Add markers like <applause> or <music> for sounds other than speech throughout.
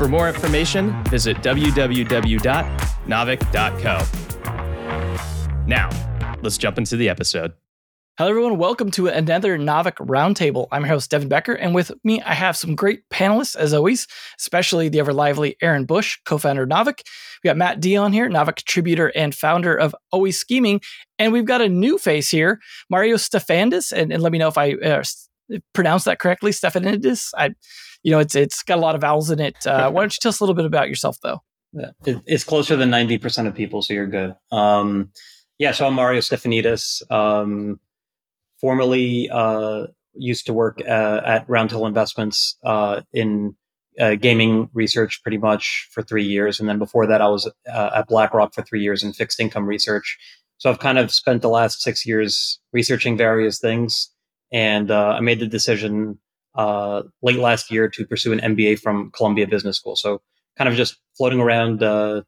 For more information, visit www.naavik.co. Now, let's jump into the episode. Hello, everyone. Welcome to another Naavik Roundtable. I'm your host, Devin Becker, and with me, I have some great panelists, as always, especially the ever lively Aaron Bush, co founder of Naavik. We got Matt Dion here, Naavik contributor and founder of Always Scheming. And we've got a new face here, Mario Stefanidis. And, and let me know if I uh, pronounced that correctly, Stefanidis. I you know, it's it's got a lot of vowels in it. Uh, <laughs> why don't you tell us a little bit about yourself, though? Yeah, it, it's closer than ninety percent of people, so you're good. Um, yeah, so I'm Mario Stefanidis. Um, formerly uh, used to work uh, at Roundhill Investments uh, in uh, gaming research, pretty much for three years, and then before that, I was uh, at BlackRock for three years in fixed income research. So I've kind of spent the last six years researching various things, and I made the decision uh, late last year to pursue an MBA from Columbia Business School. So kind of just floating around, uh,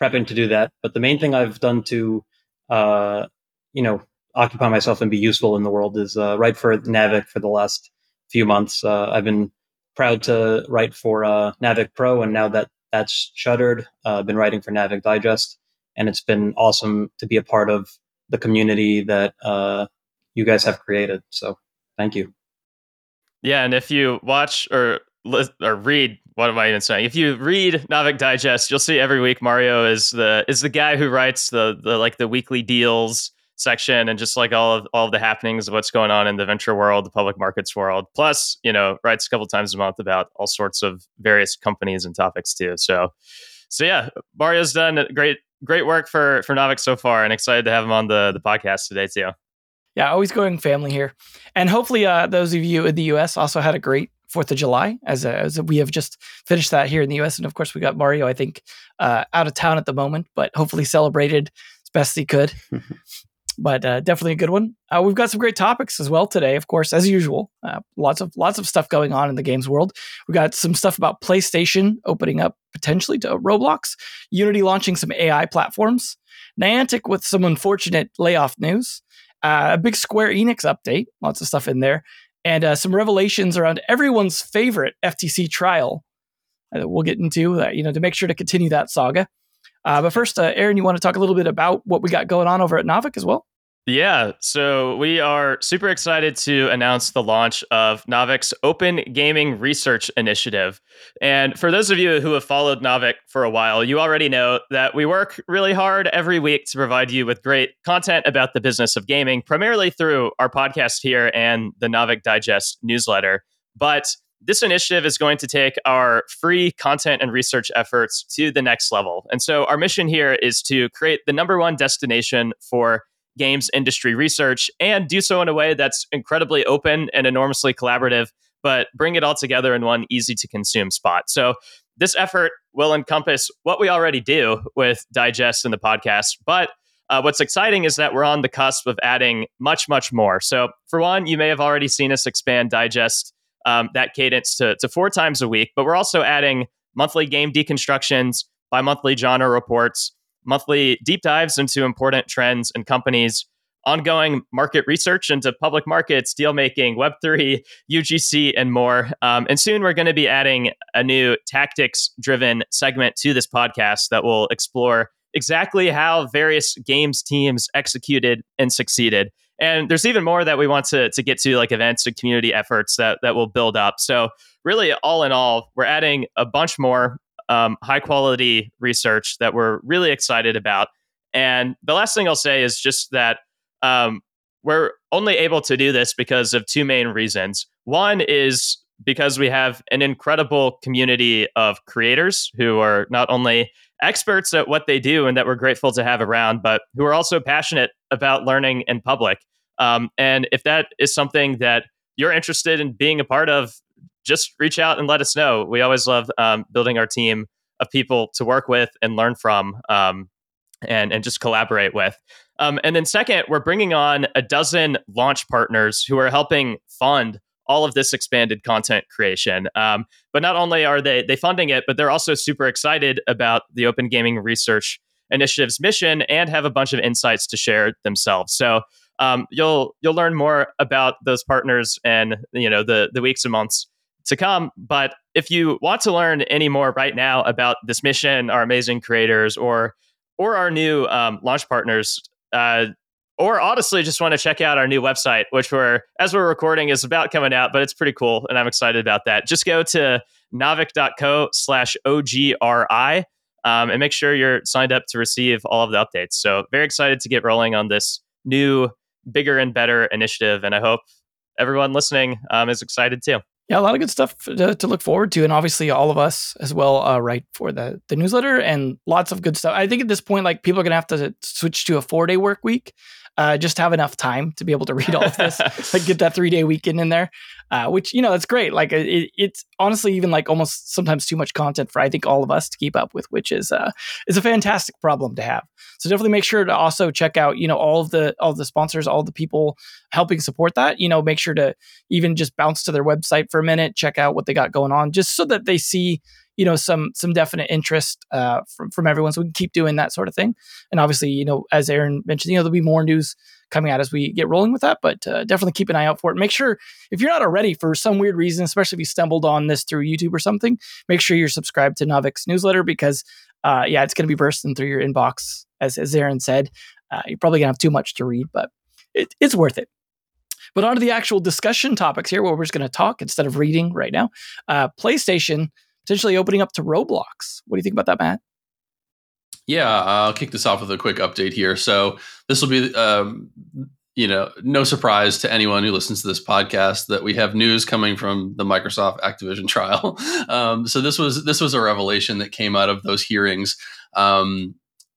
prepping to do that. But the main thing I've done to, uh, you know, occupy myself and be useful in the world is uh, write for Naavik for the last few months. Uh, I've been proud to write for uh, Naavik Pro, and now that that's shuttered, I've been writing for Naavik Digest, and it's been awesome to be a part of the community that you guys have created. So thank you. Yeah, and if you watch or or read, what am I even saying? If you read Naavik Digest, you'll see every week Mario is the is the guy who writes the the like the weekly deals section and just like all of all of the happenings of what's going on in the venture world, the public markets world. Plus, you know, writes a couple times a month about all sorts of various companies and topics too. So, so yeah, Mario's done great great work for for Naavik so far, and excited to have him on the the podcast today too yeah, always going family here. And hopefully, uh, those of you in the US also had a great Fourth of July, as, a, as a, we have just finished that here in the US. And of course, we got Mario, I think, uh, out of town at the moment, but hopefully celebrated as best he could. <laughs> but uh, definitely a good one. Uh, we've got some great topics as well today, of course, as usual. Uh, lots of lots of stuff going on in the games world. We got some stuff about PlayStation opening up potentially to Roblox, Unity launching some AI platforms, Niantic with some unfortunate layoff news, uh, a big Square Enix update, lots of stuff in there, and uh, some revelations around everyone's favorite FTC trial. Uh, we'll get into that, you know, to make sure to continue that saga. Uh, but first, uh, Aaron, you want to talk a little bit about what we got going on over at Naavik as well? Yeah, so we are super excited to announce the launch of Naavik's Open Gaming Research Initiative. And for those of you who have followed Naavik for a while, you already know that we work really hard every week to provide you with great content about the business of gaming, primarily through our podcast here and the Naavik Digest newsletter. But this initiative is going to take our free content and research efforts to the next level. And so our mission here is to create the number one destination for games industry research and do so in a way that's incredibly open and enormously collaborative, but bring it all together in one easy to consume spot. So, this effort will encompass what we already do with Digest and the podcast, but uh, what's exciting is that we're on the cusp of adding much, much more. So, for one, you may have already seen us expand Digest um, that cadence to, to four times a week, but we're also adding monthly game deconstructions, bi monthly genre reports, monthly deep dives into important trends and companies, ongoing market research into public markets, deal making, Web3, UGC, and more. Um, and soon we're going to be adding a new tactics driven segment to this podcast that will explore exactly how various games teams executed and succeeded. And there's even more that we want to, to get to, like events and community efforts that, that will build up. So, really, all in all, we're adding a bunch more um, high quality research that we're really excited about. And the last thing I'll say is just that um, we're only able to do this because of two main reasons. One is because we have an incredible community of creators who are not only experts at what they do and that we're grateful to have around, but who are also passionate about learning in public. Um, and if that is something that you're interested in being a part of, just reach out and let us know. We always love um, building our team of people to work with and learn from um, and, and just collaborate with. Um, and then, second, we're bringing on a dozen launch partners who are helping fund all of this expanded content creation. Um, but not only are they they funding it, but they're also super excited about the Open Gaming Research Initiative's mission and have a bunch of insights to share themselves. So um, you'll you'll learn more about those partners and you know the the weeks and months to come. But if you want to learn any more right now about this mission, our amazing creators, or or our new um, launch partners, uh, or honestly just want to check out our new website, which we're as we're recording is about coming out, but it's pretty cool, and I'm excited about that. Just go to naavik.co slash ogri um, and make sure you're signed up to receive all of the updates. So very excited to get rolling on this new, bigger and better initiative, and I hope everyone listening um, is excited too. Yeah, a lot of good stuff to, to, look forward to, and obviously all of us as well uh, write for the the newsletter, and lots of good stuff. I think at this point, like people are gonna have to switch to a four day work week uh, just have enough time to be able to <laughs> read all of this, like get that three day weekend in there, uh, which you know that's great. Like it, it's honestly even like almost sometimes too much content for I think all of us to keep up with, which is uh, is a fantastic problem to have. So definitely make sure to also check out you know all of the all of the sponsors, all the people helping support that. You know, make sure to even just bounce to their website for a minute, check out what they got going on, just so that they see you know some some definite interest uh, from from everyone. So we can keep doing that sort of thing. And obviously, you know, as Aaron mentioned, you know, there'll be more news coming out as we get rolling with that. But uh, definitely keep an eye out for it. Make sure if you're not already for some weird reason, especially if you stumbled on this through YouTube or something, make sure you're subscribed to Naavik's newsletter because uh, yeah, it's going to be bursting through your inbox as as Aaron said. Uh, you're probably gonna have too much to read, but it, it's worth it. But on to the actual discussion topics here, where we're just going to talk instead of reading right now. Uh, PlayStation potentially opening up to Roblox. What do you think about that, Matt? Yeah, I'll kick this off with a quick update here. So this will be, um, you know, no surprise to anyone who listens to this podcast that we have news coming from the Microsoft Activision <laughs> trial. Um, so this was this was a revelation that came out of those hearings. Um,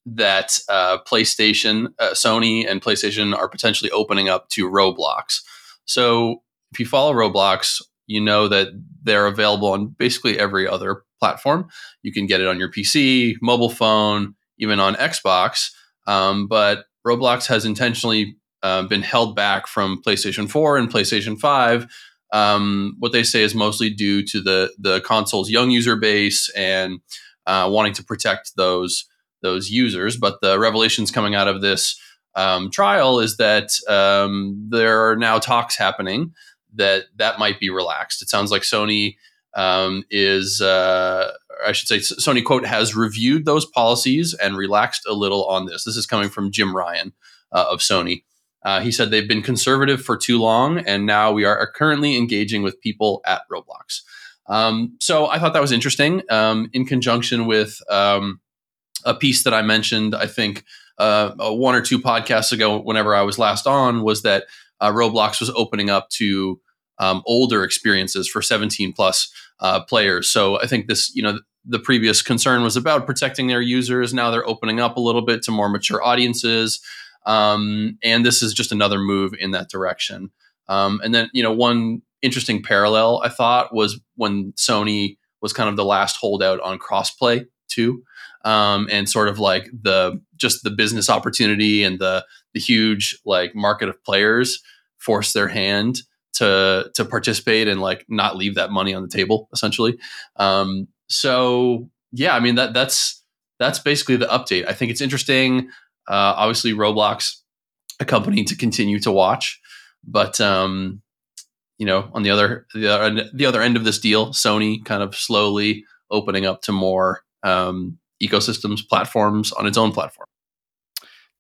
that uh, PlayStation, uh, Sony, and PlayStation are potentially opening up to Roblox. So if you follow Roblox, you know that they're available on basically every other platform. You can get it on your PC, mobile phone, even on Xbox. Um, but Roblox has intentionally uh, been held back from PlayStation 4 and PlayStation 5. Um, what they say is mostly due to the the console's young user base and uh, wanting to protect those those users. But the revelations coming out of this um, trial is that um, there are now talks happening that that might be relaxed. It sounds like Sony um, is, uh, I should say, Sony quote has reviewed those policies and relaxed a little on this. This is coming from Jim Ryan uh, of Sony. Uh, he said they've been conservative for too long, and now we are currently engaging with people at Roblox. Um, so I thought that was interesting um, in conjunction with um, a piece that I mentioned, I think, uh, one or two podcasts ago, whenever I was last on, was that uh, Roblox was opening up to um, older experiences for 17 plus uh, players. So I think this, you know, the previous concern was about protecting their users. Now they're opening up a little bit to more mature audiences. Um, and this is just another move in that direction. Um, and then, you know, one interesting parallel I thought was when Sony was kind of the last holdout on crossplay too. Um, and sort of like the just the business opportunity and the the huge like market of players force their hand to to participate and like not leave that money on the table essentially. Um, so yeah i mean that that's that's basically the update. I think it's interesting. Uh, obviously roblox a company to continue to watch but um, you know on the other the other, the other end of this deal sony kind of slowly opening up to more um, ecosystems platforms on its own platform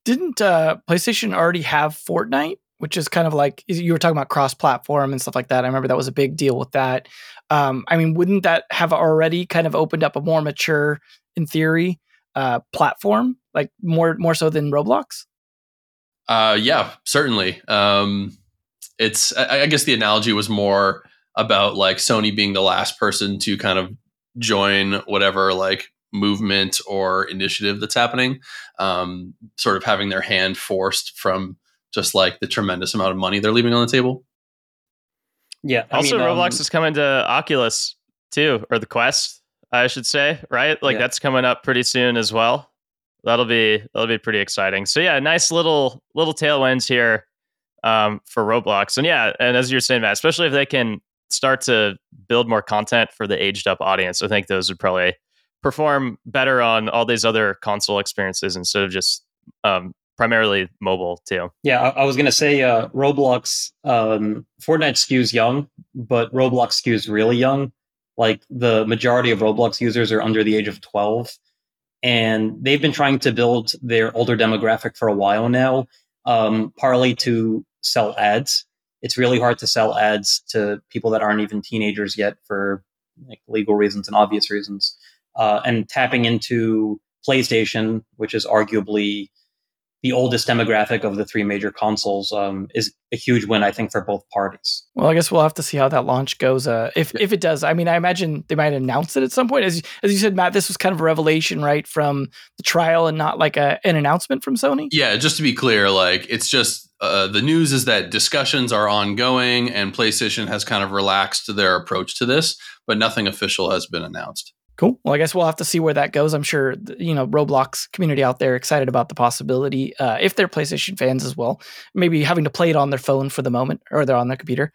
didn't uh, PlayStation already have Fortnite, which is kind of like you were talking about cross-platform and stuff like that. I remember that was a big deal with that. Um, I mean, wouldn't that have already kind of opened up a more mature, in theory, uh, platform, like more more so than Roblox? Uh, yeah, certainly. Um, it's I, I guess the analogy was more about like Sony being the last person to kind of join whatever like movement or initiative that's happening, um, sort of having their hand forced from just like the tremendous amount of money they're leaving on the table. Yeah. I also, mean, Roblox um, is coming to Oculus too, or the Quest. I should say, right? Like Yeah. that's coming up pretty soon as well. That'll be that'll be pretty exciting. So yeah, nice little little tailwinds here um, for Roblox, and yeah, and as you're saying, Matt, especially if they can start to build more content for the aged up audience, I think those would probably perform better on all these other console experiences instead of just um, primarily mobile too. Yeah, I, I was gonna say uh, Roblox. Um, Fortnite skews young, but Roblox skews really young. Like the majority of Roblox users are under the age of twelve, and they've been trying to build their older demographic for a while now, um, partly to sell ads. It's really hard to sell ads to people that aren't even teenagers yet for like legal reasons and obvious reasons, uh, and tapping into PlayStation, which is arguably the oldest demographic of the three major consoles um, is a huge win, I think, for both parties. Well, I guess we'll have to see how that launch goes. Uh, if if it does, I mean, I imagine they might announce it at some point. As as you said, Matt, this was kind of a revelation, right, from the trial, and not like a, an announcement from Sony. Yeah, just to be clear, like it's just uh, the news is that discussions are ongoing, and PlayStation has kind of relaxed their approach to this, but nothing official has been announced. Cool. Well, I guess we'll have to see where that goes. I'm sure you know Roblox community out there excited about the possibility, uh, if they're PlayStation fans as well, maybe having to play it on their phone for the moment or they're on their computer.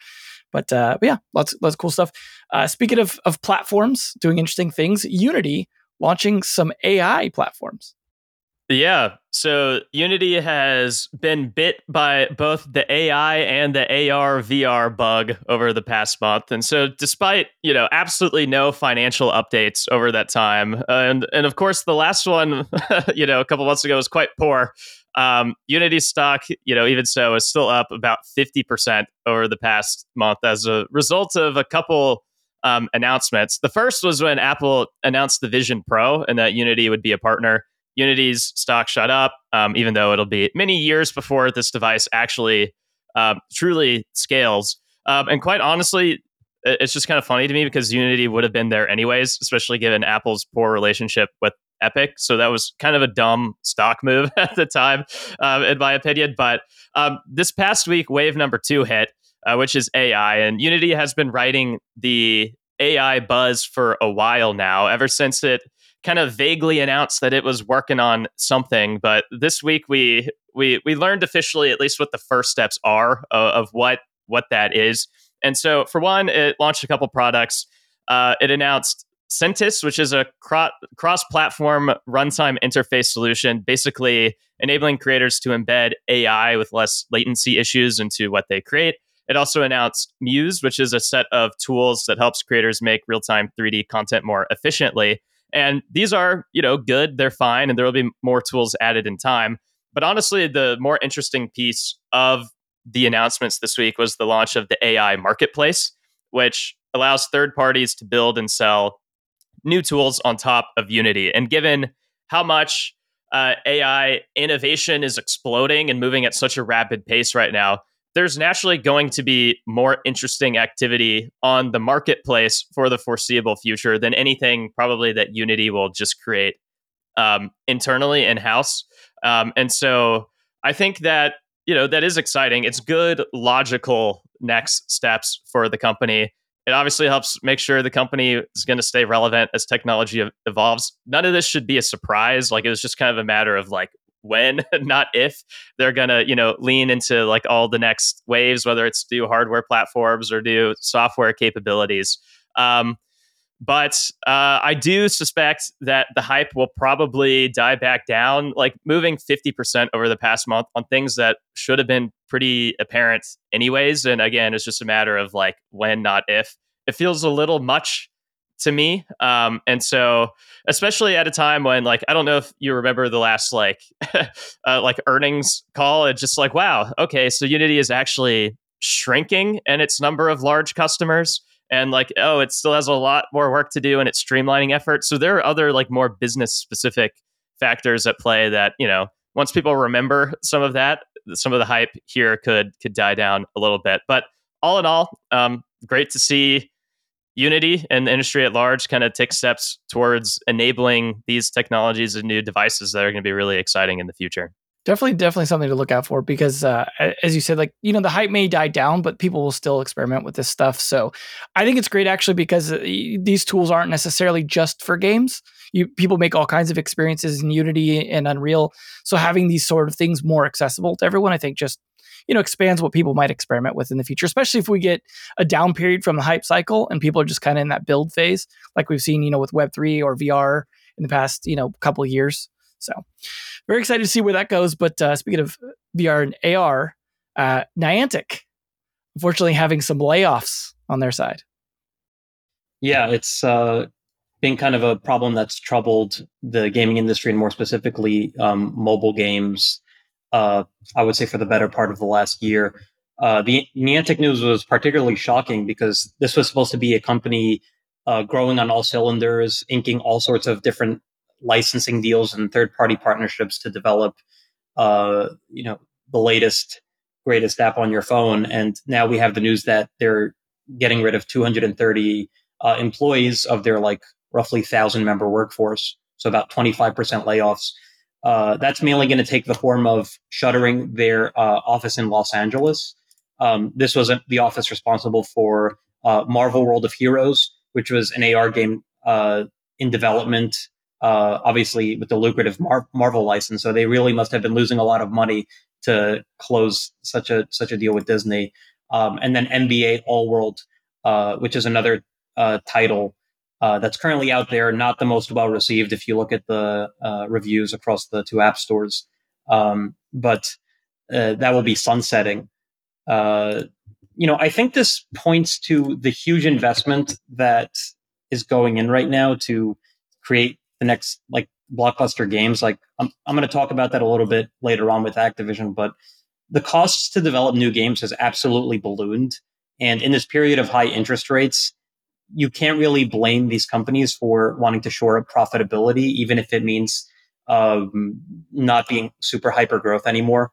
But, uh, but yeah, lots lots of cool stuff. Uh, speaking of of platforms doing interesting things, Unity launching some AI platforms. Yeah. So Unity has been bit by both the AI and the AR VR bug over the past month. And so despite, you know, absolutely no financial updates over that time, and and of course the last one, <laughs> you know, a couple months ago was quite poor. Um, Unity stock, you know, even so, is still up about 50% over the past month as a result of a couple um, announcements. The first was when Apple announced the Vision Pro and that Unity would be a partner. Unity's stock shot up, um, even though it'll be many years before this device actually um, truly scales. Um, and quite honestly, it's just kind of funny to me because Unity would have been there anyways, especially given Apple's poor relationship with Epic. So that was kind of a dumb stock move <laughs> at the time, um, in my opinion. But um, this past week, wave number two hit, uh, which is AI. And Unity has been writing the AI buzz for a while now, ever since it kind of vaguely announced that it was working on something. But this week we we we learned officially at least what the first steps are of, of what what that is. And so for one, it launched a couple products. Uh, it announced Sentis, which is a cro- cross-platform runtime interface solution, basically enabling creators to embed AI with less latency issues into what they create. It also announced Muse, which is a set of tools that helps creators make real-time 3D content more efficiently. And these are, you know, good, they're fine, and there will be more tools added in time. But honestly, the more interesting piece of the announcements this week was the launch of the AI marketplace, which allows third parties to build and sell new tools on top of Unity. And given how much uh, AI innovation is exploding and moving at such a rapid pace right now, there's naturally going to be more interesting activity on the marketplace for the foreseeable future than anything probably that Unity will just create um, internally in house. Um, and so I think that you know that is exciting. It's good, logical next steps for the company. It obviously helps make sure the company is going to stay relevant as technology evolves. None of this should be a surprise. Like it was just kind of a matter of like when, <laughs> not if, they're to you know lean into like all the next waves, whether it's new hardware platforms or new software capabilities. Um, but uh, I do suspect that the hype will probably die back down, like moving 50% over the past month on things that should have been pretty apparent, anyways. And again, it's just a matter of like when, not if. It feels a little much to me. Um, and so, especially at a time when, like, I don't know if you remember the last like, <laughs> uh, like earnings call. It's just like, wow, okay, so Unity is actually shrinking in its number of large customers and like oh it still has a lot more work to do in its streamlining efforts. so there are other like more business specific factors at play that you know once people remember some of that some of the hype here could could die down a little bit but all in all um, great to see unity and the industry at large kind of take steps towards enabling these technologies and new devices that are going to be really exciting in the future. Definitely definitely something to look out for because uh, as you said like you know the hype may die down but people will still experiment with this stuff. So i think it's great actually because uh, these tools aren't necessarily just for games. You people make all kinds of experiences in unity and unreal. So having these sort of things more accessible to everyone i think just you know expands what people might experiment with in the future especially if we get a down period from the hype cycle and people are just kind of in that build phase like we've seen you know with web3 or vr in the past you know couple of years so very excited to see where that goes. But uh, speaking of VR and AR, uh, Niantic, unfortunately, having some layoffs on their side. Yeah, it's uh, been kind of a problem that's troubled the gaming industry and more specifically um, mobile games. Uh, I would say for the better part of the last year. Uh, the Niantic news was particularly shocking because this was supposed to be a company uh, growing on all cylinders, inking all sorts of different licensing deals and third party partnerships to develop, uh, you know, the latest, greatest app on your phone. And now we have the news that they're getting rid of 230 uh, employees of their like roughly thousand member workforce. So about 25% layoffs. Uh, that's mainly going to take the form of shuttering their uh, office in Los Angeles. Um, this was the office responsible for uh, Marvel World of Heroes, which was an AR game uh, in development uh, obviously with the lucrative Mar- Marvel license. So they really must have been losing a lot of money to close such a such a deal with Disney. Um, and then NBA All World, uh, which is another uh, title uh, that's currently out there, not the most well received if you look at the uh, reviews across the two app stores. Um, but uh, that will be sunsetting. you know, I think this points to the huge investment that is going in right now to create the next like blockbuster games. Like I'm, I'm going to talk about that a little bit later on with Activision, but the costs to develop new games has absolutely ballooned. And in this period of high interest rates, you can't really blame these companies for wanting to shore up profitability, even if it means um, not being super hyper growth anymore.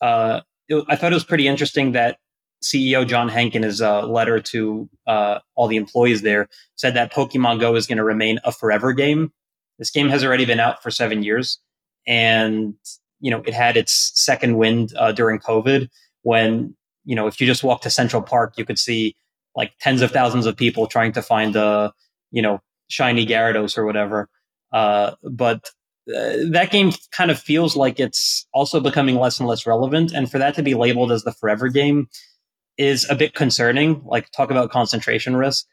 Uh, it, I thought it was pretty interesting that CEO John Hanke in his uh, letter to uh, all the employees there, said that Pokemon Go is going to remain a forever game. This game has already been out for seven years, and you know it had its second wind uh, during COVID when you know if you just walk to Central Park, you could see like tens of thousands of people trying to find a you know shiny Gyarados or whatever. Uh, but uh, that game kind of feels like it's also becoming less and less relevant, and for that to be labeled as the forever game is a bit concerning. Like talk about concentration risk.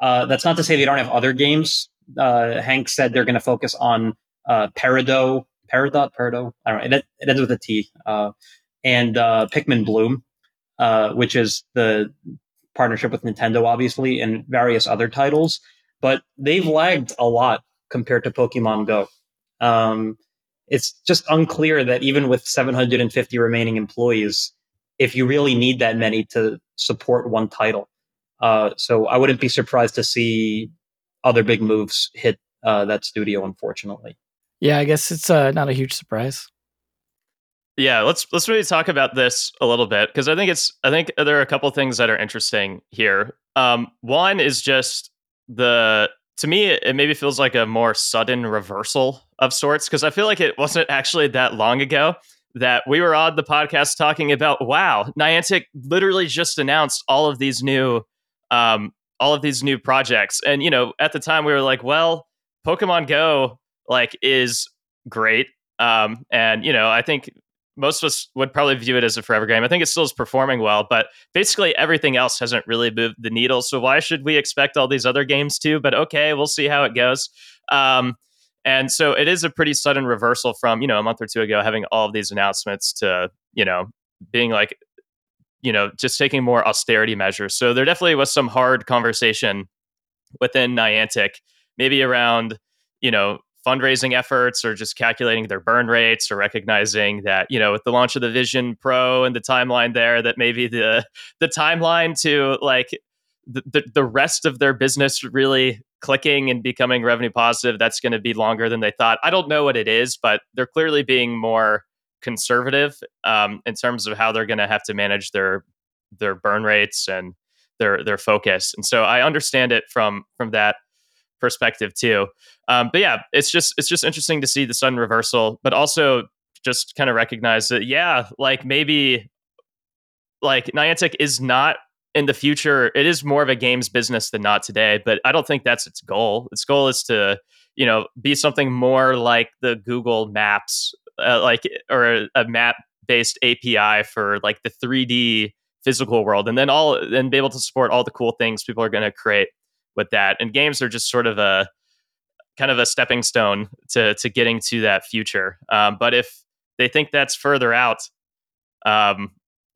Uh, that's not to say they don't have other games uh, Hanke said they're going to focus on uh, Peridot, Peridot, Peridot. I don't know. It, it ends with a T. Uh, and uh, Pikmin Bloom, which is the partnership with Nintendo, obviously, and various other titles. But they've lagged a lot compared to Pokemon Go. Um, it's just unclear that even with 750 remaining employees, if you really need that many to support one title. Uh, so I wouldn't be surprised to see other big moves hit uh, that studio, unfortunately. Yeah, I guess it's uh, not a huge surprise. Yeah, let's let's maybe talk about this a little bit because I think it's I think there are a couple things that are interesting here. Um, one is just the to me it maybe feels like a more sudden reversal of sorts because I feel like it wasn't actually that long ago that we were on the podcast talking about wow Niantic literally just announced all of these new um, all of these new projects. And you know, at the time we were like, well, Pokemon Go like is great. Um, and you know, I think most of us would probably view it as a forever game. I think it still is performing well, but basically everything else hasn't really moved the needle. So why should we expect all these other games to? But okay, we'll see how it goes. Um, and so it is a pretty sudden reversal from you know a month or two ago having all of these announcements to you know being like you know, just taking more austerity measures. So there definitely was some hard conversation within Niantic, maybe around, you know, fundraising efforts or just calculating their burn rates or recognizing that, you know, with the launch of the Vision Pro and the timeline there, that maybe the the timeline to like the, the, rest of their business really clicking and becoming revenue positive, that's going to be longer than they thought. I don't know what it is, but they're clearly being more conservative um, in terms of how they're going to have to manage their their burn rates and their their focus. And so I understand it from from that perspective too. Um, but yeah, it's just it's just interesting to see the sudden reversal, but also just kind of recognize that, yeah, like maybe like Niantic is not in the future. It is more of a games business than not today, but I don't think that's its goal. Its goal is to, you know, be something more like the Google Maps, uh, like or a, map based API for like the 3D physical world, and then all and be able to support all the cool things people are going to create with that. And games are just sort of a kind of a stepping stone to to getting to that future. Um, but if they think that's further out, um,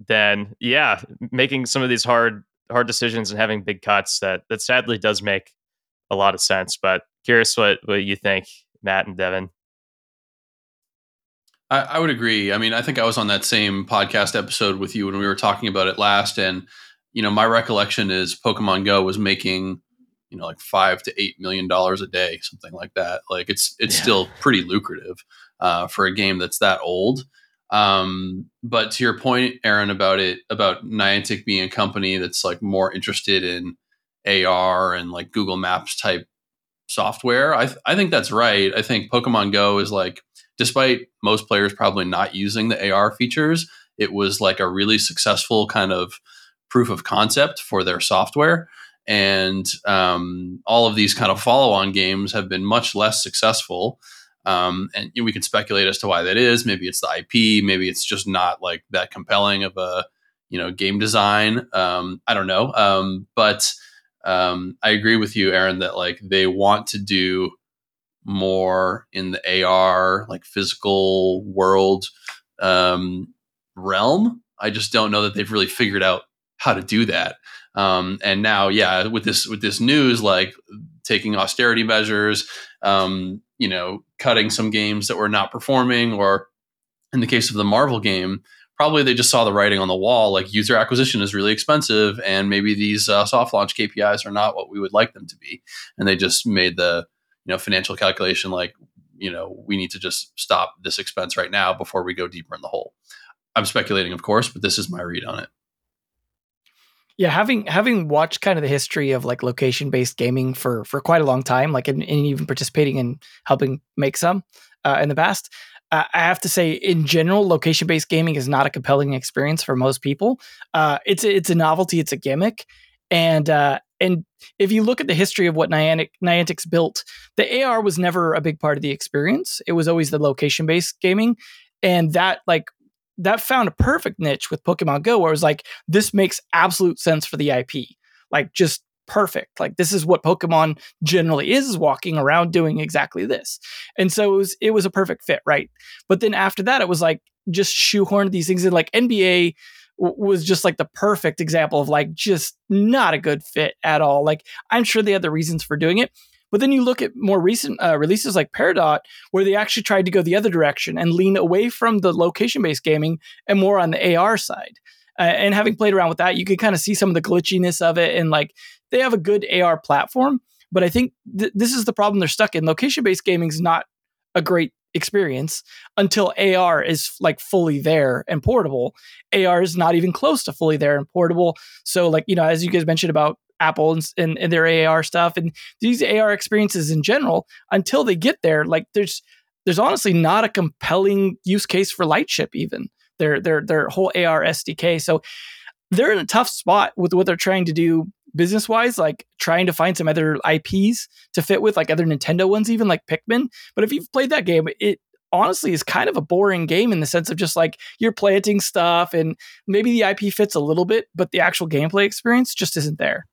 then yeah, making some of these hard hard decisions and having big cuts that that sadly does make a lot of sense. But curious what what you think, Matt and Devin. I, I would agree. I mean, I think I was on that same podcast episode with you when we were talking about it last, and you know, my recollection is Pokemon Go was making you know like five to eight million dollars a day, something like that. Like it's it's yeah. still pretty lucrative uh, for a game that's that old. Um, but to your point, Aaron, about it about Niantic being a company that's like more interested in AR and like Google Maps type software, I th- I think that's right. I think Pokemon Go is like, despite most players probably not using the AR features, it was like a really successful kind of proof of concept for their software. And um, all of these kind of follow on games have been much less successful. Um, and we can speculate as to why that is. Maybe it's the IP. Maybe it's just not like that compelling of a you know game design. Um, I don't know. Um, but um, I agree with you, Aaron, that like they want to do more in the AR like physical world um, realm. I just don't know that they've really figured out how to do that. Um, and now, yeah, with this with this news, like taking austerity measures, um, you know, cutting some games that were not performing, or in the case of the Marvel game, probably they just saw the writing on the wall. Like user acquisition is really expensive, and maybe these uh, soft launch KPIs are not what we would like them to be, and they just made the you know financial calculation like you know we need to just stop this expense right now before we go deeper in the hole. I'm speculating, of course, but this is my read on it. Yeah, having having watched kind of the history of like location based gaming for for quite a long time, like and, even participating in helping make some uh, in the past, uh, I have to say, in general, location based gaming is not a compelling experience for most people. Uh, it's a, it's a novelty, it's a gimmick, and uh, and if you look at the history of what Niantic Niantic's built, the AR was never a big part of the experience. It was always the location based gaming, and that like that found a perfect niche with Pokemon Go, where it was like, this makes absolute sense for the IP. Like, just perfect. Like, this is what Pokemon generally is, walking around doing exactly this. And so it was, it was a perfect fit, right? But then after that, it was like, just shoehorned these things in. Like, NBA was just like the perfect example of like, just not a good fit at all. Like, I'm sure they had the reasons for doing it. But then you look at more recent uh, releases like Peridot, where they actually tried to go the other direction and lean away from the location based gaming and more on the AR side. Uh, and having played around with that, you can kind of see some of the glitchiness of it. And like they have a good AR platform, but I think th- this is the problem they're stuck in. Location based gaming is not a great experience until AR is like fully there and portable. AR is not even close to fully there and portable. So, like, you know, as you guys mentioned about Apple and, and, and their AR stuff and these AR experiences in general until they get there. Like there's there's honestly not a compelling use case for Lightship even their their their whole AR SDK. So they're in a tough spot with what they're trying to do business wise, like trying to find some other IPs to fit with, like other Nintendo ones, even like Pikmin. But if you've played that game, it honestly is kind of a boring game in the sense of just like you're planting stuff and maybe the IP fits a little bit, but the actual gameplay experience just isn't there.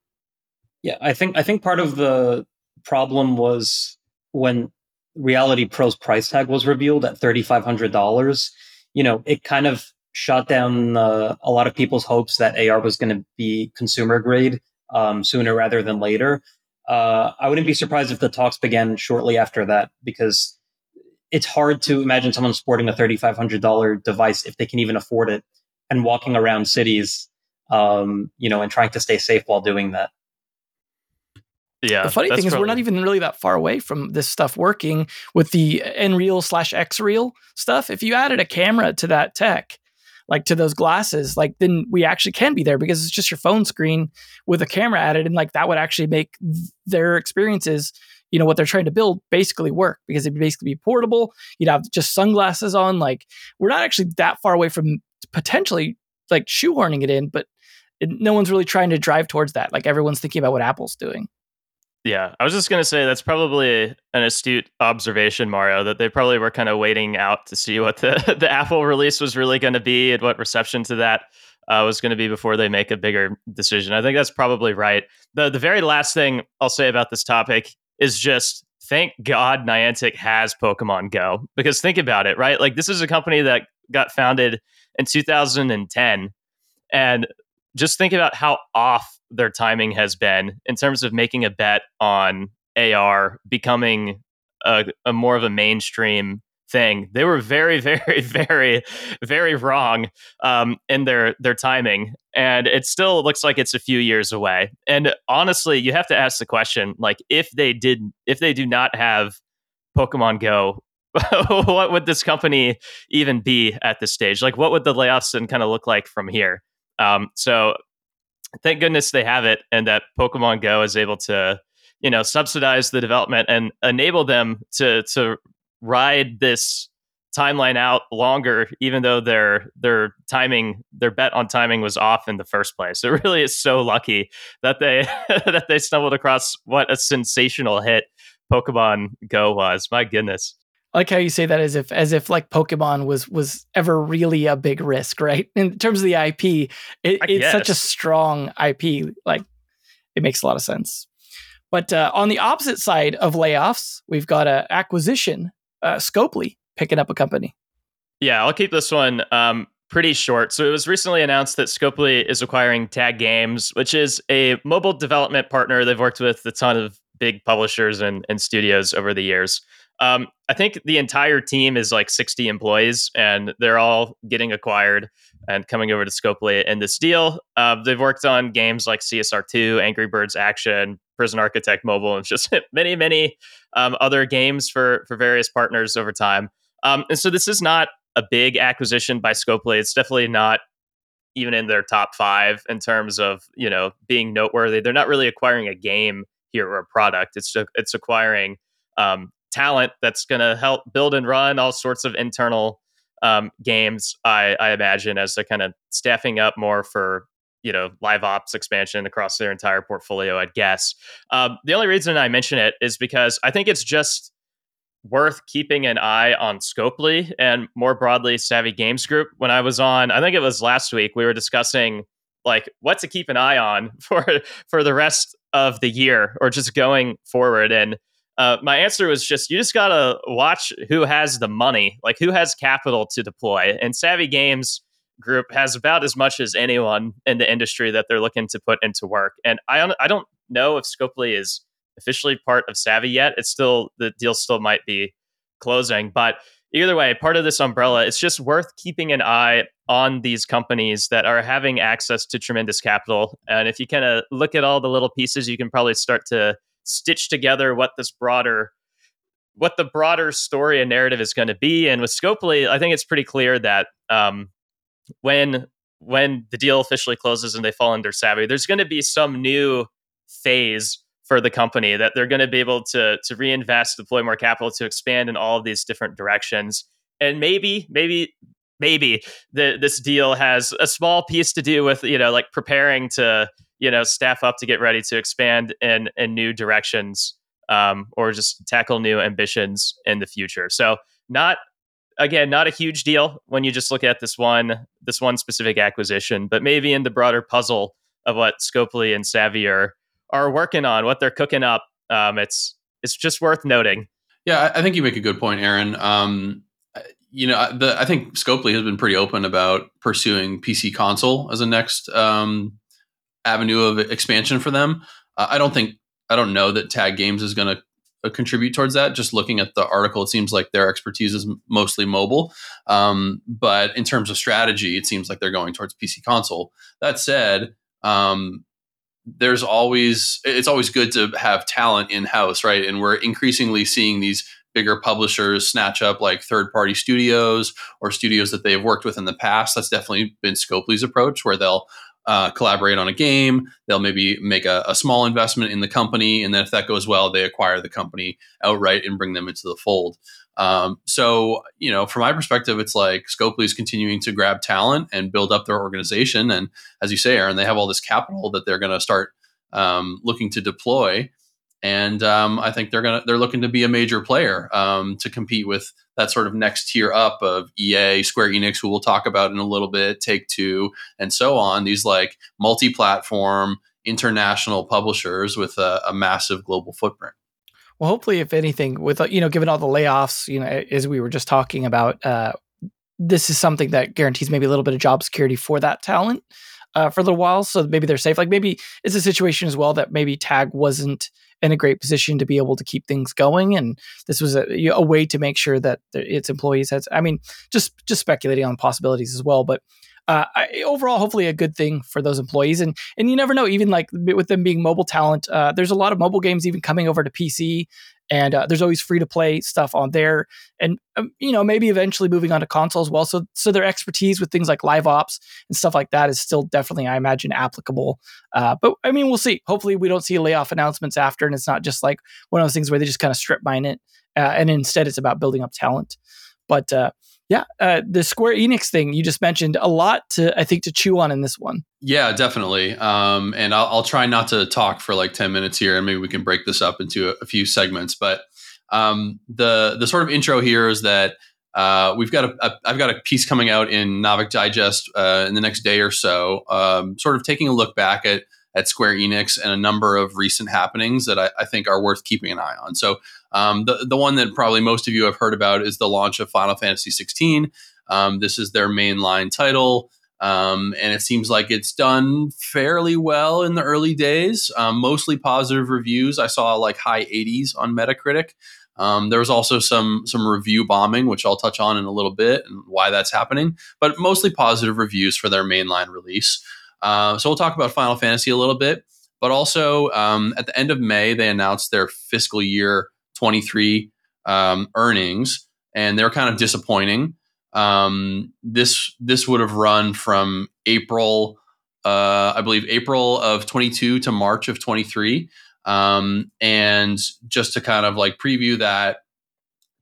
Yeah, I think I think part of the problem was when Reality Pro's price tag was revealed at thirty five hundred dollars. You know, it kind of shot down uh, a lot of people's hopes that AR was going to be consumer grade um, sooner rather than later. Uh, I wouldn't be surprised if the talks began shortly after that because it's hard to imagine someone sporting a $3,500 device if they can even afford it and walking around cities, um, you know, and trying to stay safe while doing that. Yeah. The funny thing is, probably... we're not even really that far away from this stuff working with the Nreal slash Xreal stuff. If you added a camera to that tech, like to those glasses, like then we actually can be there because it's just your phone screen with a camera added, and like that would actually make their experiences you know what they're trying to build basically work because it'd basically be portable. You'd have just sunglasses on. Like we're not actually that far away from potentially like shoehorning it in, but it, no one's really trying to drive towards that. Like everyone's thinking about what Apple's doing. Yeah, I was just going to say that's probably an astute observation, Mario, that they probably were kind of waiting out to see what the, <laughs> the Apple release was really going to be and what reception to that uh, was going to be before they make a bigger decision. I think that's probably right. The, the very last thing I'll say about this topic is just thank God Niantic has Pokemon Go because think about it, right? Like this is a company that got founded in 2010 and just think about how off their timing has been in terms of making a bet on AR becoming a, a more of a mainstream thing. They were very, <laughs> very, very, very wrong um, in their their timing, and it still looks like it's a few years away. And honestly, you have to ask the question: like, if they did, if they do not have Pokemon Go, <laughs> what would this company even be at this stage? Like, what would the layoffs and kind of look like from here? Um, so, thank goodness they have it, and that Pokemon Go is able to, you know, subsidize the development and enable them to to ride this timeline out longer, even though their their timing, their bet on timing was off in the first place. It really is so lucky that they <laughs> that they stumbled across what a sensational hit Pokemon Go was. My goodness. I like how you say that as if as if like Pokemon was was ever really a big risk, right? <laughs> In terms of the IP, it, it's such a strong IP. Like it makes a lot of sense. But uh, on the opposite side of layoffs, we've got an acquisition uh, Scopely picking up a company. Yeah, I'll keep this one um, pretty short. So it was recently announced that Scopely is acquiring Tag Games, which is a mobile development partner. They've worked with a ton of big publishers and, and studios over the years. Um, I think the entire team is like 60 employees, and they're all getting acquired and coming over to Scopely in this deal. Uh, they've worked on games like CSR2, Angry Birds Action, Prison Architect Mobile, and just <laughs> many, many um, other games for for various partners over time. Um, and so this is not a big acquisition by Scopely. It's definitely not even in their top five in terms of you know being noteworthy. They're not really acquiring a game here or a product. It's it's acquiring um, talent that's going to help build and run all sorts of internal um, games. I, I imagine as they're kind of staffing up more for you know live ops expansion across their entire portfolio. I'd guess. Um, the only reason I mention it is because I think it's just worth keeping an eye on Scopely and more broadly Savvy Games Group. When I was on, I think it was last week, we were discussing like what to keep an eye on <laughs> for for the rest of the year or just going forward and uh, my answer was just you just gotta watch who has the money, like who has capital to deploy. And Savvy Games Group has about as much as anyone in the industry that they're looking to put into work. And I I don't know if Scopely is officially part of Savvy yet. It's still the deal still might be closing, but either way, part of this umbrella, it's just worth keeping an eye on these companies that are having access to tremendous capital. And if you kind of look at all the little pieces, you can probably start to stitch together what this broader what the broader story and narrative is going to be. And with Scopely, I think it's pretty clear that um, when when the deal officially closes and they fall under Savvy, there's going to be some new phase for the company that they're going to be able to to reinvest, deploy more capital to expand in all of these different directions. And maybe, maybe, maybe the, this deal has a small piece to do with you know like preparing to you know staff up to get ready to expand in in new directions um, or just tackle new ambitions in the future. So not again not a huge deal when you just look at this one this one specific acquisition, but maybe in the broader puzzle of what Scopely and Savvy are are working on, what they're cooking up. Um, it's it's just worth noting. Yeah, I think you make a good point, Aaron. Um, you know, the, I think Scopely has been pretty open about pursuing PC console as a next um, avenue of expansion for them. Uh, I don't think I don't know that Tag Games is going to uh, contribute towards that. Just looking at the article, it seems like their expertise is m- mostly mobile. Um, but in terms of strategy, it seems like they're going towards PC console. That said, um, there's always it's always good to have talent in house, right? And we're increasingly seeing these bigger publishers snatch up like third party studios or studios that they've worked with in the past. That's definitely been Scopely's approach, where they'll uh, collaborate on a game. They'll maybe make a, a, small investment in the company, and then if that goes well, they acquire the company outright and bring them into the fold. Um, so, you know, from my perspective, it's like Scopely is continuing to grab talent and build up their organization. And as you say, Aaron, they have all this capital that they're going to start um, looking to deploy. And um, I think they're gonna they're looking to be a major player um, to compete with that sort of next tier up of EA, Square Enix, who we'll talk about in a little bit, Take Two, and so on. These like multi-platform international publishers with a, a massive global footprint. Well, hopefully, if anything, with you know, given all the layoffs, you know, as we were just talking about, uh, this is something that guarantees maybe a little bit of job security for that talent uh, for a little while, so maybe they're safe. Like maybe it's a situation as well that maybe Tag wasn't in a great position to be able to keep things going, and this was a, a way to make sure that its employees had. I mean, just just speculating on possibilities as well, but uh, I, overall, hopefully a good thing for those employees. And and you never know, even like with them being mobile talent, uh, there's a lot of mobile games even coming over to PC, and uh, there's always free to play stuff on there. And um, you know, maybe eventually moving on to console as well. So so their expertise with things like live ops and stuff like that is still definitely, I imagine, applicable. Uh, but I mean, we'll see. Hopefully, we don't see layoff announcements after, and it's not just like one of those things where they just kind of strip mine it, uh, and instead it's about building up talent. But uh, yeah, uh, the Square Enix thing you just mentioned a lot to I think to chew on in this one. Yeah, definitely. Um, and I'll, I'll, try not to talk for like ten minutes here, and maybe we can break this up into a, a few segments. But um, the the sort of intro here is that uh, we've got a, a I've got a piece coming out in Naavik Digest uh, in the next day or so, um, sort of taking a look back at at Square Enix and a number of recent happenings that I, I think are worth keeping an eye on. So um, the the one that probably most of you have heard about is the launch of Final Fantasy 16. Um, this is their mainline title. Um, and it seems like it's done fairly well in the early days. Um, mostly positive reviews. I saw like high 80s on Metacritic. Um, there was also some some review bombing, which I'll touch on in a little bit and why that's happening. But mostly positive reviews for their mainline release. Uh, so we'll talk about Final Fantasy a little bit, but also um, at the end of May they announced their fiscal year 23 um, earnings, and they're kind of disappointing. Um, this this would have run from April, uh, I believe, April of 22 to March of 23. Um, and just to kind of like preview that,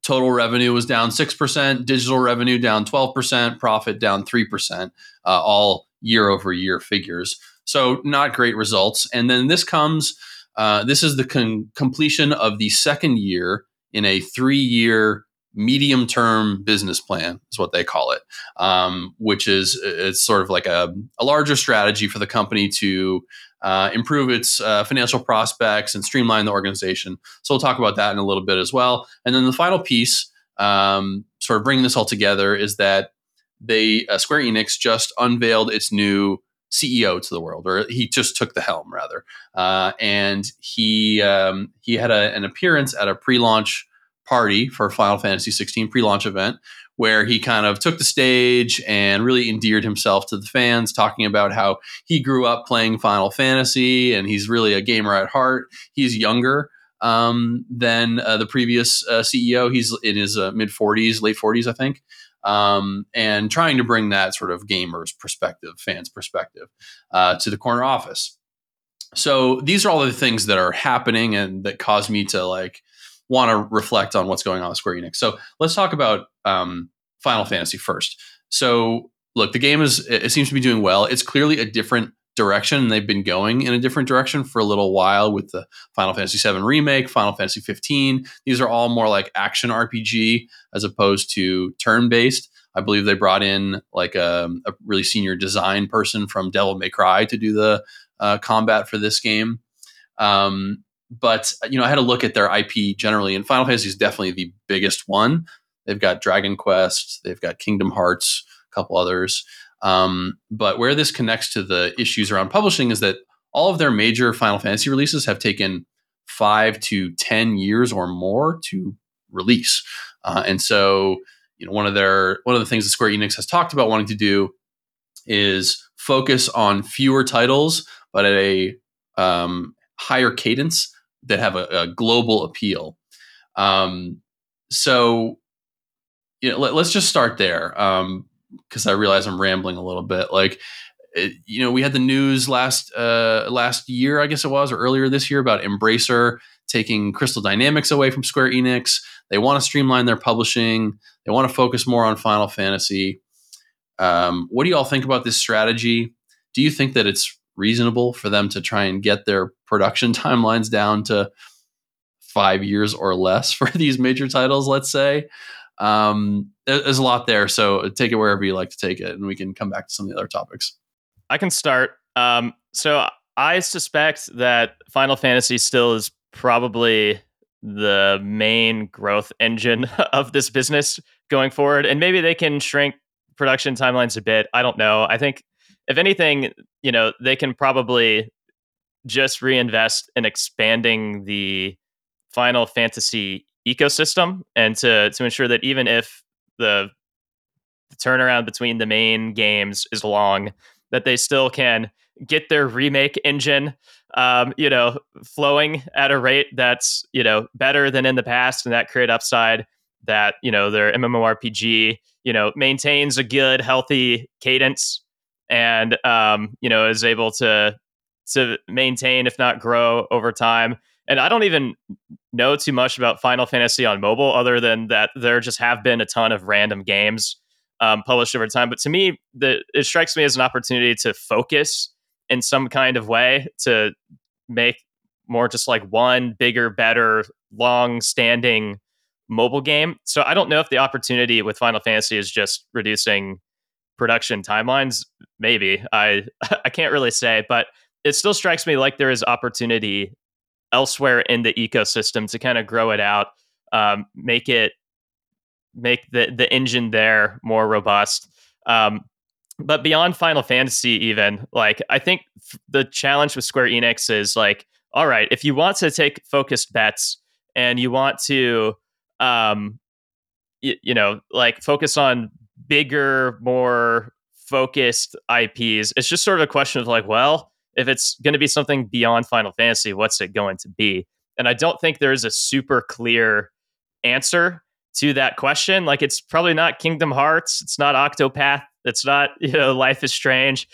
total revenue was down 6%, digital revenue down 12%, profit down 3%, uh, all year over year figures. So, not great results. And then this comes uh, this is the con- completion of the second year in a three year medium term business plan is what they call it um, which is it's sort of like a, a, larger strategy for the company to uh, improve its uh, financial prospects and streamline the organization. So we'll talk about that in a little bit as well. And then the final piece um, sort of bringing this all together is that they uh, square enix just unveiled its new CEO to the world, or he just took the helm rather. Uh, and he um, he had a, an appearance at a pre-launch party for Final Fantasy 16 pre-launch event where he kind of took the stage and really endeared himself to the fans, talking about how he grew up playing Final Fantasy and he's really a gamer at heart. He's younger um, than uh, the previous uh, CEO. He's in his uh, mid 40s, late 40s, I think um, and trying to bring that sort of gamers perspective, fans perspective uh, to the corner office. So these are all the things that are happening and that cause me to like want to reflect on what's going on with Square Enix. So let's talk about um, Final Fantasy first. So look, the game is it seems to be doing well. It's clearly a different direction and they've been going in a different direction for a little while with the Final Fantasy 7 remake, Final Fantasy 15. These are all more like action RPG as opposed to turn based. I believe they brought in like a, a, really senior design person from Devil May Cry to do the uh, combat for this game. Um, but you know, I had a look at their IP generally, and Final Fantasy is definitely the biggest one. They've got Dragon Quest, they've got Kingdom Hearts, a couple others. Um, but where this connects to the issues around publishing is that all of their major Final Fantasy releases have taken five to 10 years or more to release. Uh, and so, you know, one of their, one of the things that Square Enix has talked about wanting to do is focus on fewer titles, but at a um, higher cadence that have a, a global appeal. Um, so, you know, let, us just start there. Um, because I realize I'm rambling a little bit. Like it, you know, we had the news last uh, last year, I guess it was, or earlier this year about Embracer taking Crystal Dynamics away from Square Enix. They want to streamline their publishing. They want to focus more on Final Fantasy. Um, what do you all think about this strategy? Do you think that it's reasonable for them to try and get their production <laughs> timelines down to five years or less for these major titles? Let's say. Um, there's a lot there, so take it wherever you like to take it, and we can come back to some of the other topics. I can start. Um, so I suspect that Final Fantasy still is probably the main growth engine <laughs> of this business going forward. And maybe they can shrink production timelines a bit. I don't know. I think, if anything, you know, they can probably just reinvest in expanding the Final Fantasy ecosystem and to to ensure that even if the, the turnaround between the main games is long, that they still can get their remake engine um, you know flowing at a rate that's you know better than in the past and that create upside that you know their mmorpg you know maintains a good healthy cadence and um, you know is able to to maintain if not grow over time. And i don't even know too much about final fantasy on mobile other than that there just have been a ton of random games um, published over time but to me the, it strikes me as an opportunity to focus in some kind of way to make more just like one bigger, better, long standing mobile game. So I don't know if the opportunity with Final Fantasy is just reducing production timelines. Maybe. I <laughs> I can't really say, but it still strikes me like there is opportunity elsewhere in the ecosystem to kind of grow it out, um, make it make the the engine there more robust. Um, but beyond Final Fantasy, even like I think the challenge with Square Enix is like, all right, if you want to take focused bets and you want to, um, y- you know, like focus on bigger, more focused IPs, it's just sort of a question of like, well, if it's going to be something beyond Final Fantasy, what's it going to be? And I don't think there is a super clear answer to that question. Like, it's probably not Kingdom Hearts, it's not Octopath it's not, <laughs> you know, Life is Strange.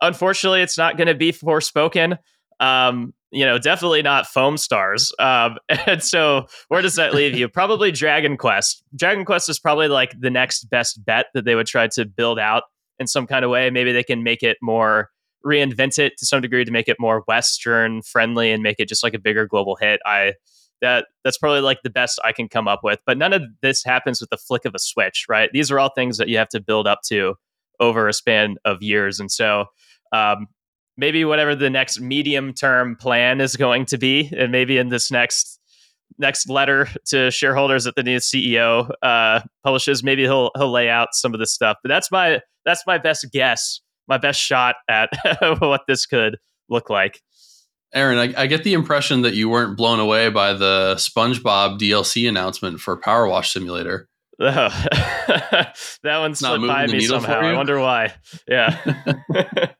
Unfortunately, it's not going to be Forspoken. Um, you know, definitely not Foam Stars. Um, <laughs> and so, where does that leave you? Probably Dragon Quest. Dragon Quest is probably like the next best bet that they would try to build out in some kind of way. Maybe they can make it more reinvent it to some degree to make it more Western friendly and make it just like a bigger global hit. I that that's probably like the best I can come up with. But none of this happens with the flick of a switch, right? These are all things that you have to build up to over a span of years. And so um, maybe whatever the next medium term plan is going to be, and maybe in this next next letter to shareholders that the new CEO uh, publishes, maybe he'll he'll lay out some of this stuff. But that's my that's my best guess, my best shot at <laughs> what this could look like. Aaron, I, I, get the impression that you weren't blown away by the SpongeBob DLC announcement for Power Wash Simulator. Oh, <laughs> that one slipped by me somehow. I wonder why. Yeah. <laughs>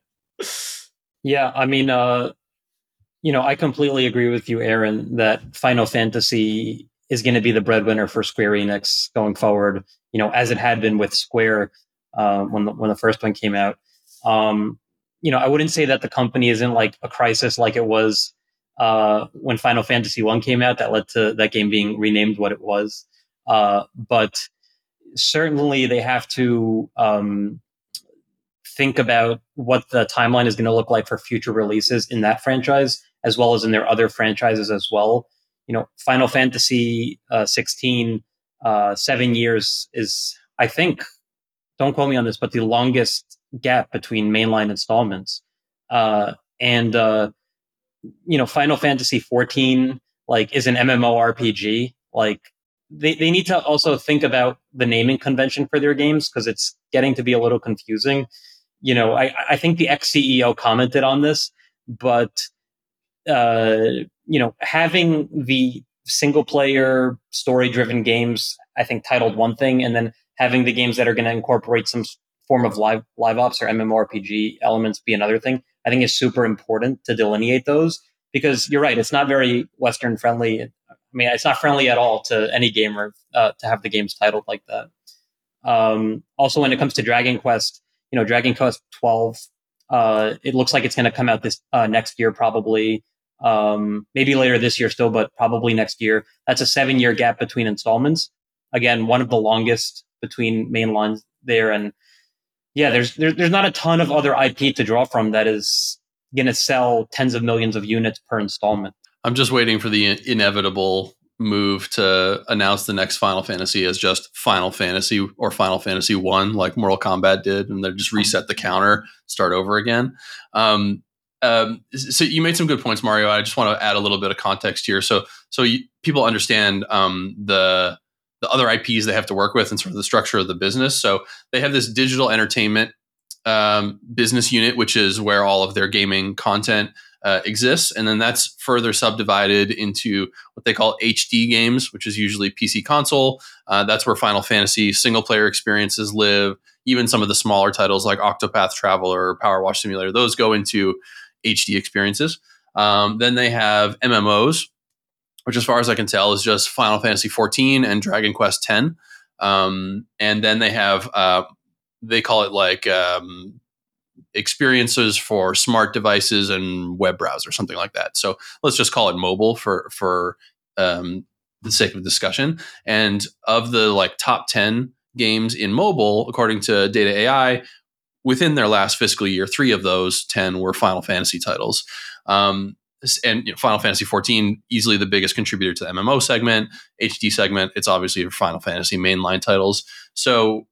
yeah, I mean, uh, you know, I completely agree with you, Aaron, that Final Fantasy is going to be the breadwinner for Square Enix going forward. You know, as it had been with Square uh, when the, when the first one came out. Um, you know, I wouldn't say that the company is in like a crisis like it was uh, when Final Fantasy One came out. That led to that game being renamed what it was. Uh, but certainly they have to um, think about what the timeline is going to look like for future releases in that franchise, as well as in their other franchises as well. You know, Final Fantasy uh, 16, uh, seven years is, I think, don't quote me on this, but the longest gap between mainline installments. Uh, and, uh, you know, Final Fantasy 14, like, is an MMORPG. Like, they, they need to also think about the naming convention for their games because it's getting to be a little confusing. You know, I, I think the ex CEO commented on this, but uh, you know, having the single player story driven games, I think titled one thing, and then having the games that are going to incorporate some form of live live ops or MMORPG elements be another thing. I think is super important to delineate those because you're right, it's not very Western friendly I mean, it's not friendly at all to any gamer uh, to have the games titled like that. Um, also, when it comes to Dragon Quest, you know, Dragon Quest 12 Uh, it looks like it's going to come out this uh, next year, probably. Um, maybe later this year still, but probably next year. That's a seven year gap between installments. Again, one of the longest between main lines there. And yeah, there's there, there's not a ton of other IP to draw from that is going to sell tens of millions of units per installment. I'm just waiting for the inevitable move to announce the next Final Fantasy as just Final Fantasy or Final Fantasy One, like Mortal Kombat did, and they just reset the counter, start over again. Um, um, so you made some good points, Mario. I just want to add a little bit of context here, so so you, people understand um, the the other IPs they have to work with and sort of the structure of the business. So they have this digital entertainment um, business unit, which is where all of their gaming content uh, exists. And then that's further subdivided into what they call HD games, which is usually PC console. Uh, that's where Final Fantasy single player experiences live. Even some of the smaller titles like Octopath Traveler or Power Wash Simulator, those go into HD experiences. Um, then they have MMOs, which, as far as I can tell, is just Final Fantasy 14 and Dragon Quest 10. Um, and then they have, uh, they call it like um, experiences for smart devices and web browser, something like that. So let's just call it mobile for for um, the sake of discussion. And of the like top ten games in mobile, according to data.ai, within their last fiscal year, three of those ten were Final Fantasy titles. Um, and you know, Final Fantasy 14 easily the biggest contributor to the MMO segment, HD segment. It's obviously Final Fantasy mainline titles. So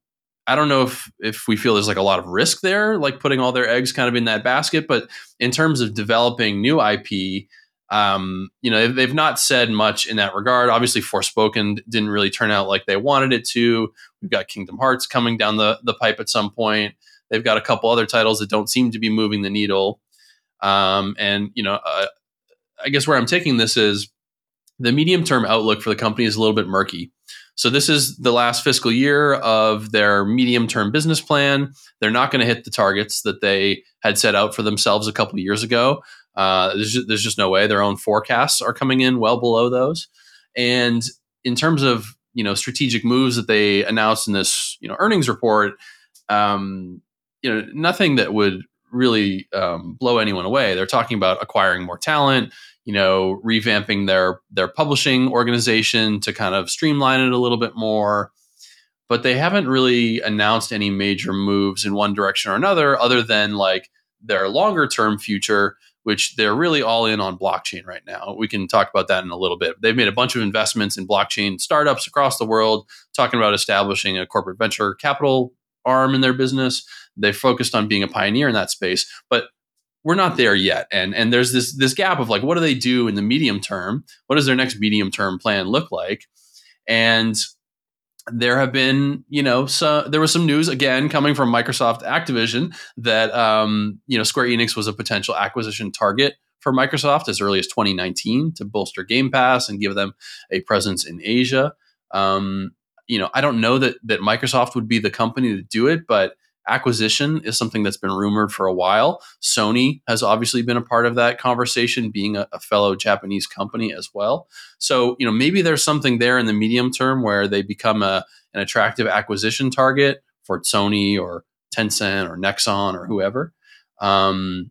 I don't know if if we feel there's like a lot of risk there, like putting all their eggs kind of in that basket. But in terms of developing new IP, um, you know, they've, not said much in that regard. Obviously, Forspoken didn't really turn out like they wanted it to. We've got Kingdom Hearts coming down the the pipe at some point. They've got a couple other titles that don't seem to be moving the needle. Um, and you know, uh, I guess where I'm taking this is the medium term outlook for the company is a little bit murky. So this is the last fiscal year of their medium term business plan. They're not going to hit the targets that they had set out for themselves a couple of years ago. Uh, there's, just, there's just no way. Their own forecasts are coming in well below those. And in terms of you know strategic moves that they announced in this you know earnings report, um, you know nothing that would really um, blow anyone away. They're talking about acquiring more talent, you know, revamping their their publishing organization to kind of streamline it a little bit more. But they haven't really announced any major moves in one direction or another, other than like their longer term future, which they're really all in on blockchain right now. We can talk about that in a little bit. They've made a bunch of investments in blockchain startups across the world, talking about establishing a corporate venture capital arm in their business. They focused on being a pioneer in that space, but we're not there yet. And and there's this this gap of like, what do they do in the medium term? What does their next medium term plan look like? And there have been, you know, so there was some news again coming from Microsoft Activision that um, you know Square Enix was a potential acquisition target for Microsoft as early as 2019 to bolster Game Pass and give them a presence in Asia. Um, you know, I don't know that that Microsoft would be the company to do it, but acquisition is something that's been rumored for a while. Sony has obviously been a part of that conversation, being a, a, fellow Japanese company as well. So, you know, maybe there's something there in the medium term where they become a, an attractive acquisition target for Sony or Tencent or Nexon or whoever. Um,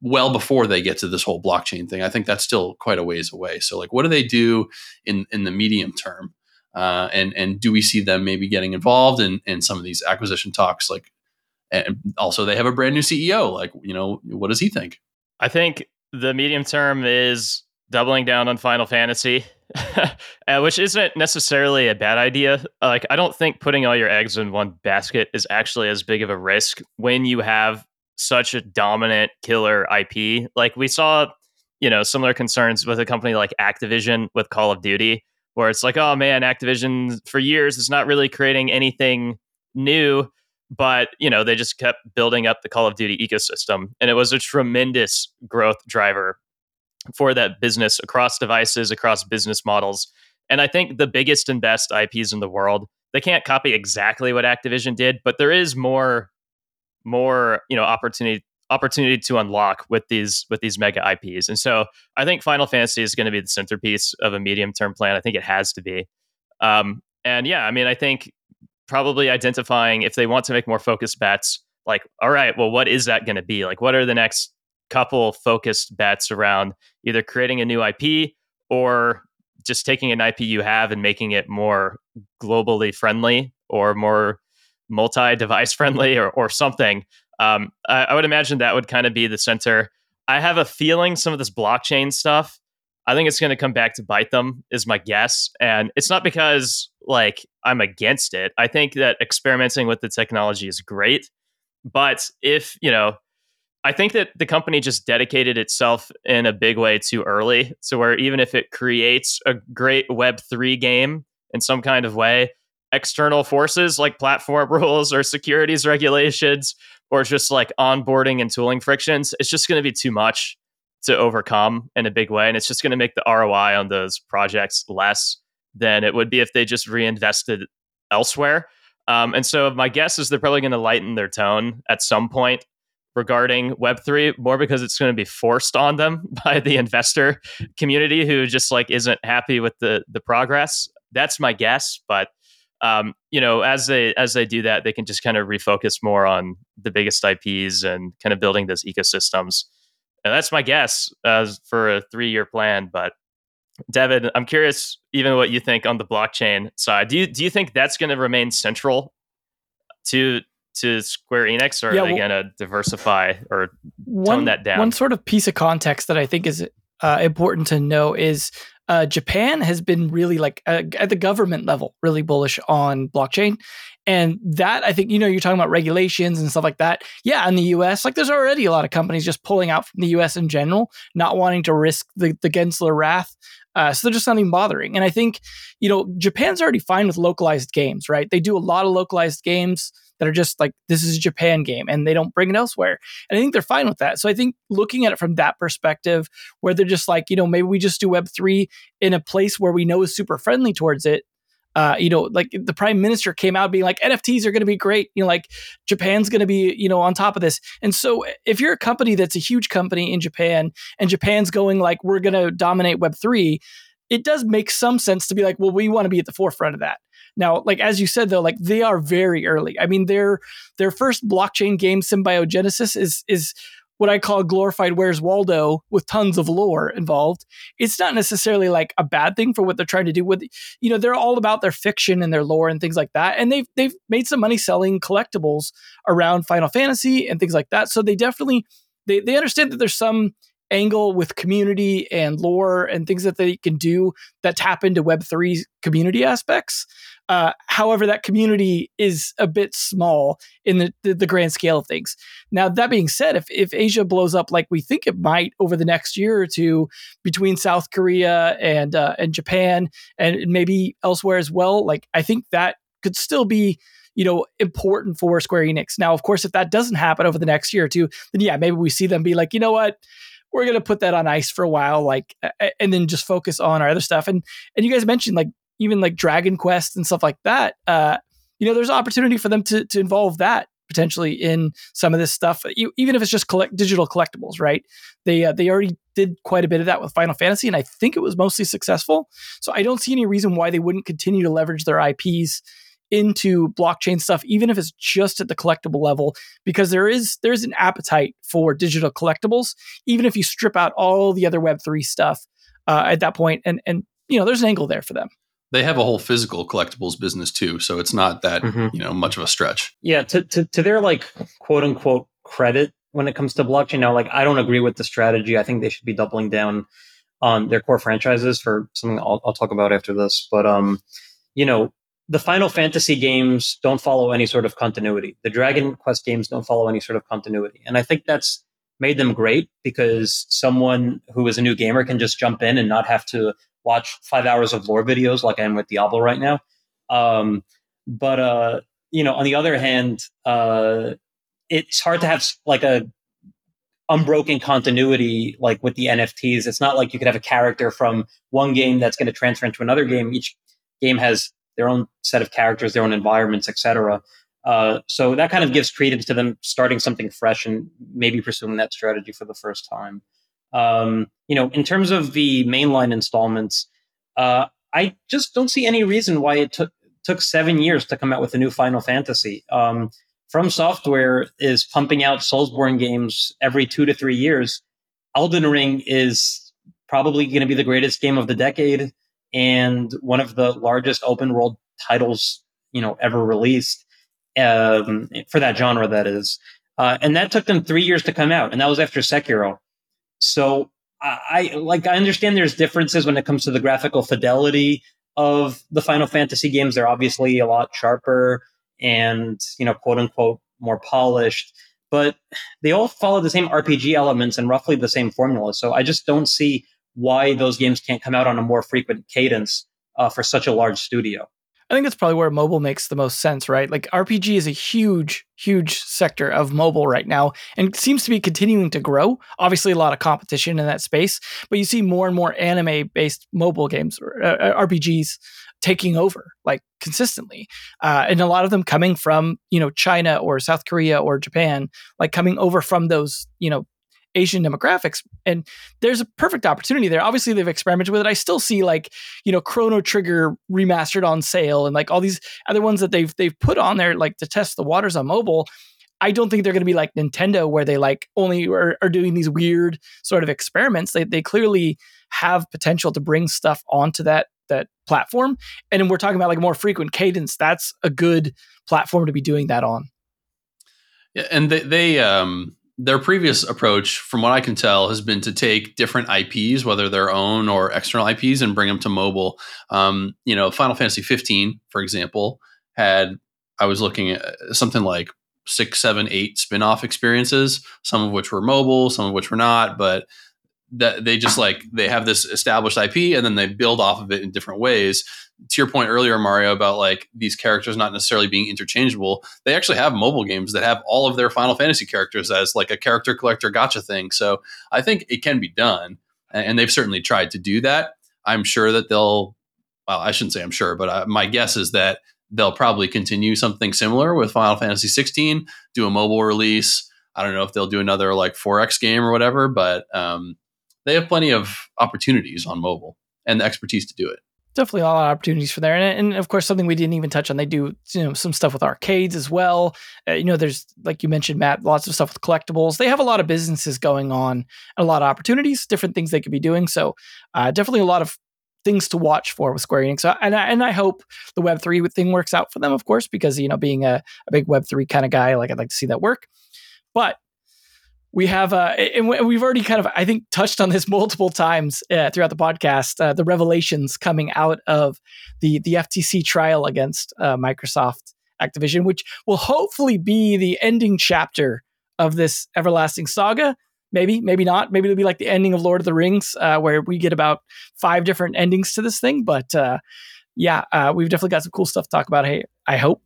well before they get to this whole blockchain thing, I think that's still quite a ways away. So, like, what do they do in in the medium term? Uh, and and do we see them maybe getting involved in in some of these acquisition talks? Like, and also they have a brand new CEO. Like, you know, what does he think? I think the medium term is doubling down on Final Fantasy, <laughs> uh, which isn't necessarily a bad idea. Like, I don't think putting all your eggs in one basket is actually as big of a risk when you have such a dominant killer IP. Like we saw, you know, similar concerns with a company like Activision with Call of Duty where it's like, oh man, Activision for years is not really creating anything new, but you know they just kept building up the Call of Duty ecosystem, and it was a tremendous growth driver for that business across devices, across business models. And I think the biggest and best IPs in the world, they can't copy exactly what Activision did, but there is more more, you know, opportunity opportunity to unlock with these with these mega IPs. And so I think Final Fantasy is going to be the centerpiece of a medium term plan. I think it has to be. Um, and yeah, I mean, I think probably identifying if they want to make more focused bets like, all right, well, what is that going to be? Like, what are the next couple focused bets around either creating a new IP or just taking an IP you have and making it more globally friendly or more multi-device <laughs> friendly or, or something. Um, I, I would imagine that would kind of be the center. I have a feeling some of this blockchain stuff, I think it's going to come back to bite them, is my guess. And it's not because like I'm against it. I think that experimenting with the technology is great. But if, you know, I think that the company just dedicated itself in a big way too early. So where even if it creates a great Web3 game in some kind of way, external forces like platform <laughs> rules or securities regulations or just like onboarding and tooling frictions, it's just going to be too much to overcome in a big way. And it's just going to make the ROI on those projects less than it would be if they just reinvested elsewhere. Um, and so my guess is they're probably going to lighten their tone at some point regarding Web3, more because it's going to be forced on them <laughs> by the investor community who just like isn't happy with the the progress. That's my guess, but um, you know, as they as they do that, they can just kind of refocus more on the biggest IPs and kind of building those ecosystems. And that's my guess uh, for a three year plan. But Devin, I'm curious, even what you think on the blockchain side. Do you do you think that's going to remain central to to Square Enix, or yeah, are they well, going to diversify or one, tone that down? One sort of piece of context that I think is uh, important to know is uh, Japan has been really like uh, at the government level really bullish on blockchain, and that I think you know you're talking about regulations and stuff like that. Yeah, in the U.S., like there's already a lot of companies just pulling out from the U.S. in general, not wanting to risk the the Gensler wrath. Uh, so they're just not even bothering. And I think, you know, Japan's already fine with localized games, right? They do a lot of localized games that are just like this is a Japan game and they don't bring it elsewhere. And I think they're fine with that. So I think looking at it from that perspective, where they're just like, you know, maybe we just do Web three in a place where we know is super friendly towards it. Uh, you know, like the prime minister came out being like NFTs are going to be great. You know, like Japan's going to be, you know, on top of this. And so if you're a company that's a huge company in Japan and Japan's going like, we're going to dominate Web three, it does make some sense to be like, well, we want to be at the forefront of that. Now, like as you said though, like they are very early. I mean, their their first blockchain game, Symbiogenesis, is is what I call glorified Where's Waldo with tons of lore involved. It's not necessarily like a bad thing for what they're trying to do with you know, they're all about their fiction and their lore and things like that. And they've they've made some money selling collectibles around Final Fantasy and things like that. So they definitely they they understand that there's some angle with community and lore and things that they can do that tap into Web3 community aspects. Uh, however, that community is a bit small in the, the, the, grand scale of things. Now, that being said, if, if Asia blows up like we think it might over the next year or two between South Korea and uh, and Japan and maybe elsewhere as well, like I think that could still be you know, important for Square Enix. Now, of course, if that doesn't happen over the next year or two, then yeah, maybe we see them be like, you know what, we're gonna put that on ice for a while, like, and then just focus on our other stuff. And and you guys mentioned like even like Dragon Quest and stuff like that. Uh, you know, there's opportunity for them to to involve that potentially in some of this stuff, even if it's just collect digital collectibles, right? They uh, they already did quite a bit of that with Final Fantasy, and I think it was mostly successful. So I don't see any reason why they wouldn't continue to leverage their IPs into blockchain stuff, even if it's just at the collectible level, because there is there's an appetite for digital collectibles, even if you strip out all the other Web three stuff uh, at that point, and and you know there's an angle there for them. They have a whole physical collectibles business too, so it's not that mm-hmm. you know much of a stretch. Yeah, to, to to their like quote unquote credit when it comes to blockchain now, like I don't agree with the strategy. I think they should be doubling down on their core franchises for something I'll, I'll talk about after this. But um, you know, the Final Fantasy games don't follow any sort of continuity. The Dragon Quest games don't follow any sort of continuity. And I think that's made them great because someone who is a new gamer can just jump in and not have to watch five hours of lore videos like I am with Diablo right now. Um, but, uh, you know, on the other hand, uh, it's hard to have like a unbroken continuity like with the NFTs. It's not like you could have a character from one game that's going to transfer into another game. Each game has their own set of characters, their own environments, etc. Uh, so that kind of gives credence to them starting something fresh and maybe pursuing that strategy for the first time. Um, you know, in terms of the mainline installments, uh, I just don't see any reason why it took took seven years to come out with a new Final Fantasy. Um, From Software is pumping out Soulsborne games every two to three years. Elden Ring is probably going to be the greatest game of the decade and one of the largest open world titles you know ever released um, for that genre. That is, uh, and that took them three years to come out, and that was after Sekiro. So I, I like I understand there's differences when it comes to the graphical fidelity of the Final Fantasy games. They're obviously a lot sharper and you know quote unquote more polished but they all follow the same RPG elements and roughly the same formula. So I just don't see why those games can't come out on a more frequent cadence uh, for such a large studio. I think that's probably where mobile makes the most sense, right? Like RPG is a huge, huge sector of mobile right now and seems to be continuing to grow. Obviously, a lot of competition in that space, but you see more and more anime based mobile games uh, uh RPGs taking over like consistently uh, and a lot of them coming from you know china or south korea or japan like coming over from those you know Asian demographics. And there's a perfect opportunity there. Obviously, they've experimented with it. I still see like, you know, Chrono Trigger remastered on sale and like all these other ones that they've they've put on there like to test the waters on mobile. I don't think they're going to be like Nintendo where they like only are, are doing these weird sort of experiments. They they clearly have potential to bring stuff onto that that platform. And we're talking about like more frequent cadence. That's a good platform to be doing that on. Yeah, and they, they um their previous approach, from what I can tell, has been to take different IPs, whether their own or external IPs, and bring them to mobile. Um, you know, Final Fantasy 15, for example, had I was looking at something like six, seven, eight spin-off experiences, some of which were mobile, some of which were not, but that they just like they have this established IP and then they build off of it in different ways. To your point earlier, Mario, about like these characters not necessarily being interchangeable, they actually have mobile games that have all of their Final Fantasy characters as like a character collector gacha thing. So I think it can be done, and they've certainly tried to do that. I'm sure that they'll. Well, I shouldn't say I'm sure, but I, my guess is that they'll probably continue something similar with Final Fantasy 16, do a mobile release. I don't know if they'll do another like 4X game or whatever, but um, they have plenty of opportunities on mobile and the expertise to do it. Definitely a lot of opportunities for there, and, and of course something we didn't even touch on. They do you know some stuff with arcades as well. Uh, you know, there's like you mentioned, Matt, lots of stuff with collectibles. They have a lot of businesses going on, a lot of opportunities, different things they could be doing. So uh, definitely a lot of things to watch for with Square Enix. So, and I, and I hope the Web three thing works out for them, of course, because you know being a, a big Web three kind of guy, like I'd like to see that work. But we have uh, and we've already kind of i think touched on this <laughs> multiple times uh, throughout the podcast uh, the revelations coming out of the the ftc trial against uh, microsoft activision which will hopefully be the ending chapter of this everlasting saga. Maybe maybe not. Maybe it'll be like the ending of lord of the rings uh, where we get about five different endings to this thing. But uh, yeah we've definitely got some cool stuff to talk about. Hey i hope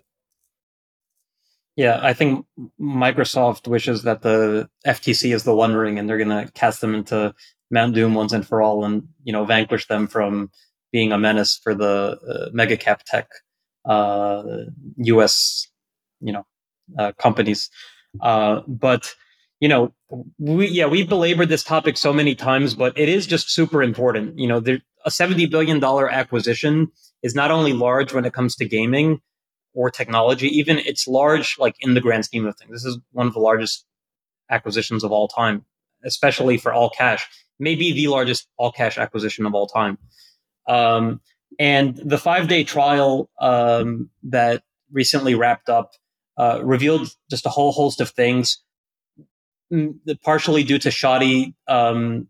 yeah, I think Microsoft wishes that the FTC is the One Ring, and they're going to cast them into Mount Doom once and for all, and you know vanquish them from being a menace for the uh, mega cap tech uh, U.S. you know uh, companies. Uh, but you know, we yeah we belabored this topic so many times, but it is just super important. You know, there, a seventy billion dollar acquisition is not only large when it comes to gaming, or technology. Even it's large, like in the grand scheme of things. This is one of the largest acquisitions of all time, especially for all cash. Maybe the largest all cash acquisition of all time. Um, and the five day trial um, that recently wrapped up uh, revealed just a whole host of things, partially due to shoddy um,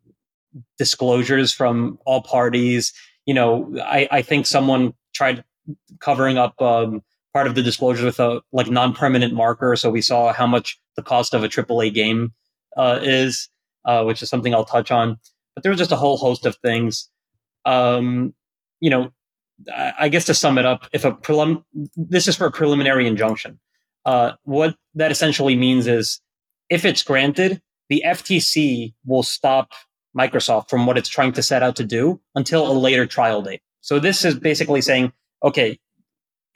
disclosures from all parties. You know, I, I think someone tried covering up um, part of the disclosure with a like non-permanent marker, so we saw how much the cost of a AAA game uh, is, uh, which is something I'll touch on. But there was just a whole host of things. Um, you know, I guess to sum it up, if a prelim- this is for a preliminary injunction. Uh, what that essentially means is, if it's granted, the FTC will stop Microsoft from what it's trying to set out to do until a later trial date. So this is basically saying, okay,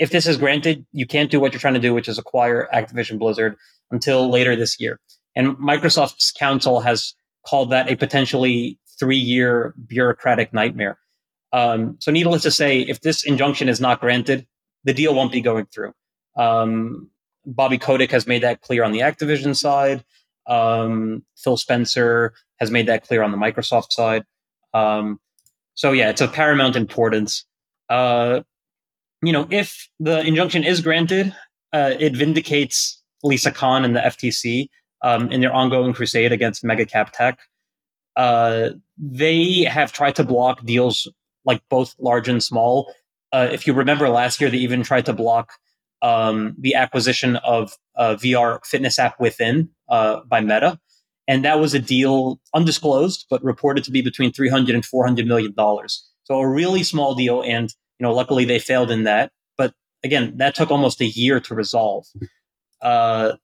if this is granted, you can't do what you're trying to do, which is acquire Activision Blizzard until later this year. And Microsoft's counsel has called that a potentially three year bureaucratic nightmare. Um, so, needless to say, if this injunction is not granted, the deal won't be going through. Um, Bobby Kotick has made that clear on the Activision side. Um, Phil Spencer has made that clear on the Microsoft side. Um, so yeah, it's of paramount importance. Uh, you know, if the injunction is granted, uh, it vindicates Lisa Khan and the FTC um, in their ongoing crusade against mega cap tech. Uh, they have tried to block deals like both large and small. Uh, if you remember last year, they even tried to block um, the acquisition of a VR fitness app within uh, by Meta. And that was a deal undisclosed, but reported to be between 300 and 400 million dollars. So a really small deal. And, you know, luckily they failed in that. But again, that took almost a year to resolve. Uh,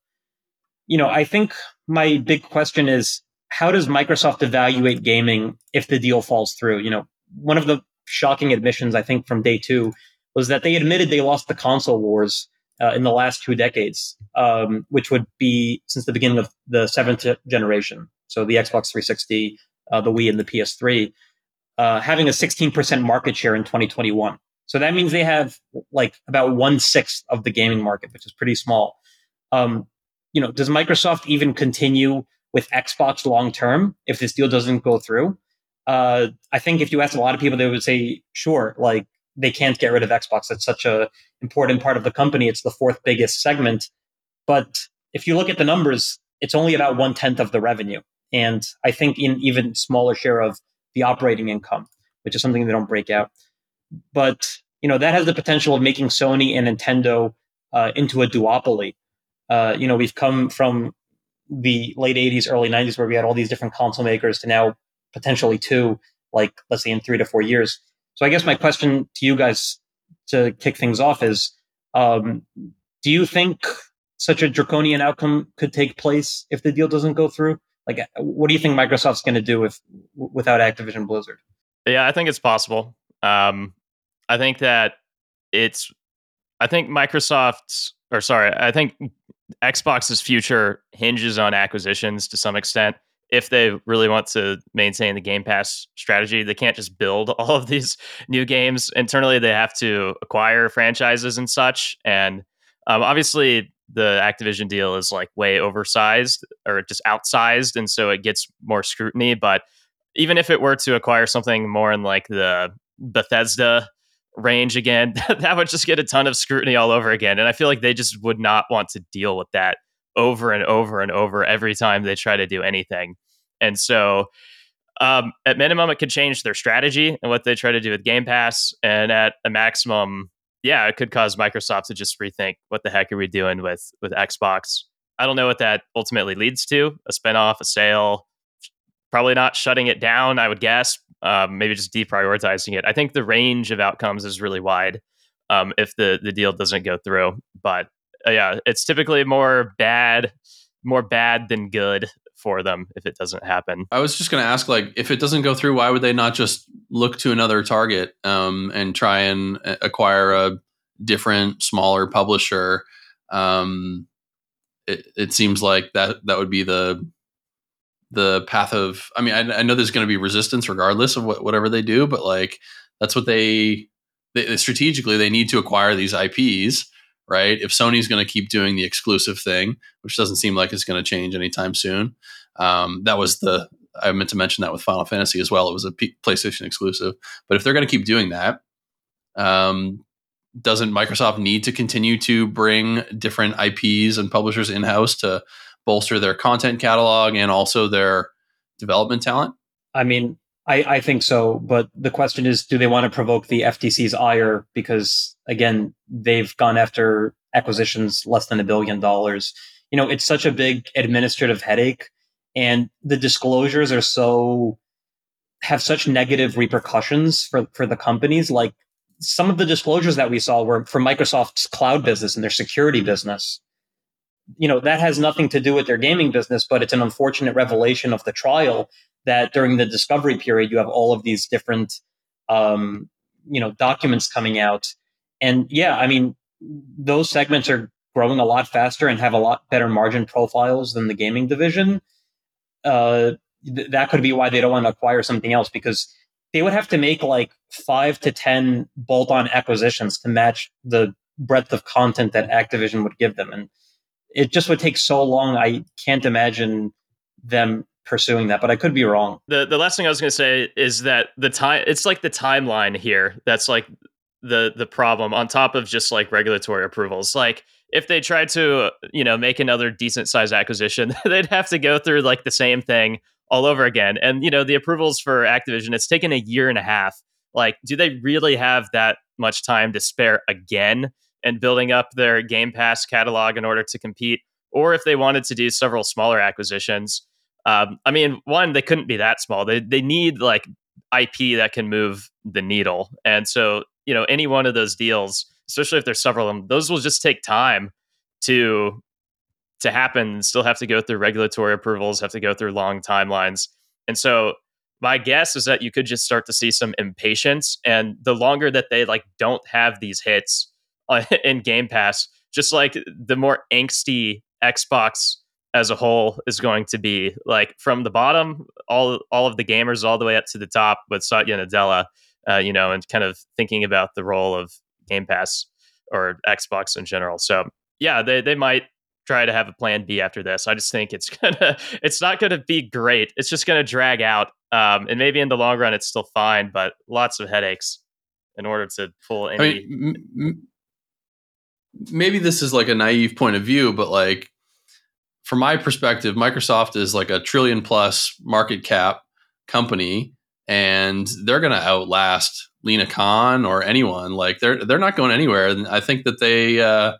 you know, I think my big question is how does Microsoft evaluate gaming if the deal falls through? You know, one of the shocking admissions, I think, from day two was that they admitted they lost the console wars uh, in the last two decades, um, which would be since the beginning of the seventh generation. So the Xbox 360, uh, the Wii, and the PS3, uh, having a 16% market share in 2021. So that means they have like about one sixth of the gaming market, which is pretty small. Um, you know, does Microsoft even continue with Xbox long term if this deal doesn't go through? Uh, I think if you ask a lot of people, they would say, sure, like they can't get rid of Xbox. It's such a important part of the company. It's the fourth biggest segment. But if you look at the numbers, it's only about one tenth of the revenue. And I think in even smaller share of the operating income, which is something they don't break out. But you know that has the potential of making Sony and Nintendo uh, into a duopoly. Uh, you know, we've come from the late '80s, early '90s, where we had all these different console makers, to now potentially two, like let's say in three to four years. So I guess my question to you guys to kick things off is, um, do you think such a draconian outcome could take place if the deal doesn't go through? Like, what do you think Microsoft's going to do if without Activision Blizzard? Yeah, I think it's possible. Um, I think that it's. I think Microsoft's, or sorry, I think Xbox's future hinges on acquisitions to some extent if they really want to maintain the Game Pass strategy, they can't just build <laughs> all of these new games internally. They have to acquire franchises and such. And um, obviously, the Activision deal is like way oversized or just outsized, and so it gets more scrutiny. But even if it were to acquire something more in like the Bethesda range again, <laughs> that would just get a ton of scrutiny all over again. And I feel like they just would not want to deal with that over and over and over every time they try to do anything. And so, um, at minimum, it could change their strategy and what they try to do with Game Pass. And at a maximum, yeah, it could cause Microsoft to just rethink what the heck are we doing with with Xbox. I don't know what that ultimately leads to a spinoff, a sale, probably not shutting it down, I would guess. Um, maybe just deprioritizing it. I think the range of outcomes is really wide um, if the, the deal doesn't go through. But uh, yeah, it's typically more bad, more bad than good for them if it doesn't happen. I was just going to ask, like, if it doesn't go through, why would they not just look to another target um, and try and uh, acquire a different, smaller publisher? Um, it, it seems like that that would be the the path of. I mean, I, I know there's going to be resistance regardless of what, whatever they do, but like that's what they, they strategically they need to acquire these IPs right? If Sony's going to keep doing the exclusive thing, which doesn't seem like it's going to change anytime soon, um, that was the I meant to mention that with Final Fantasy as well. It was a P- PlayStation exclusive, but if they're going to keep doing that, um, doesn't Microsoft need to continue to bring different IPs and publishers in house to bolster their content catalog and also their development talent? I mean, I, I think so, but the question is, do they want to provoke the FTC's ire? Because again, they've gone after acquisitions less than a billion dollars. You know, it's such a big administrative headache, and the disclosures are so have such negative repercussions for for the companies. Like some of the disclosures that we saw were for Microsoft's cloud business and their security business. You know, that has nothing to do with their gaming business, but it's an unfortunate revelation of the trial that during the discovery period you have all of these different um, you know documents coming out and yeah i mean those segments are growing a lot faster and have a lot better margin profiles than the gaming division uh, th- that could be why they don't want to acquire something else because they would have to make like five to ten bolt-on acquisitions to match the breadth of content that Activision would give them. And it just would take so long. I can't imagine them pursuing that, but I could be wrong. The the last thing I was going to say is that the time it's like the timeline here that's like the the problem on top of just like regulatory approvals. Like if they tried to, you know, make another decent size acquisition, <laughs> they'd have to go through like the same thing all over again. And you know, the approvals for Activision, it's taken a year and a half. Like, do they really have that much time to spare again and building up their Game Pass catalog in order to compete? Or if they wanted to do several smaller acquisitions, um, I mean, one, they couldn't be that small. They they need like IP that can move the needle. And so, you know, any one of those deals, especially if there's several of them, those will just take time to to happen and still have to go through regulatory approvals, have to go through long timelines. And so my guess is that you could just start to see some impatience and the longer that they like don't have these hits <laughs> in Game Pass, just like the more angsty Xbox as a whole is going to be like from the bottom all all of the gamers all the way up to the top with Satya Nadella uh, you know and kind of thinking about the role of Game Pass or Xbox in general so yeah they they might try to have a plan B after this. I just think it's <laughs> gonna it's not gonna be great. It's just gonna drag out. Um, and maybe in the long run it's still fine, but lots of headaches in order to pull any. I mean, m- maybe this is like a naive point of view, but like from my perspective, Microsoft is like a trillion plus market cap company, and they're gonna outlast Lina Khan or anyone. Like they're they're not going anywhere. And I think that they. Uh,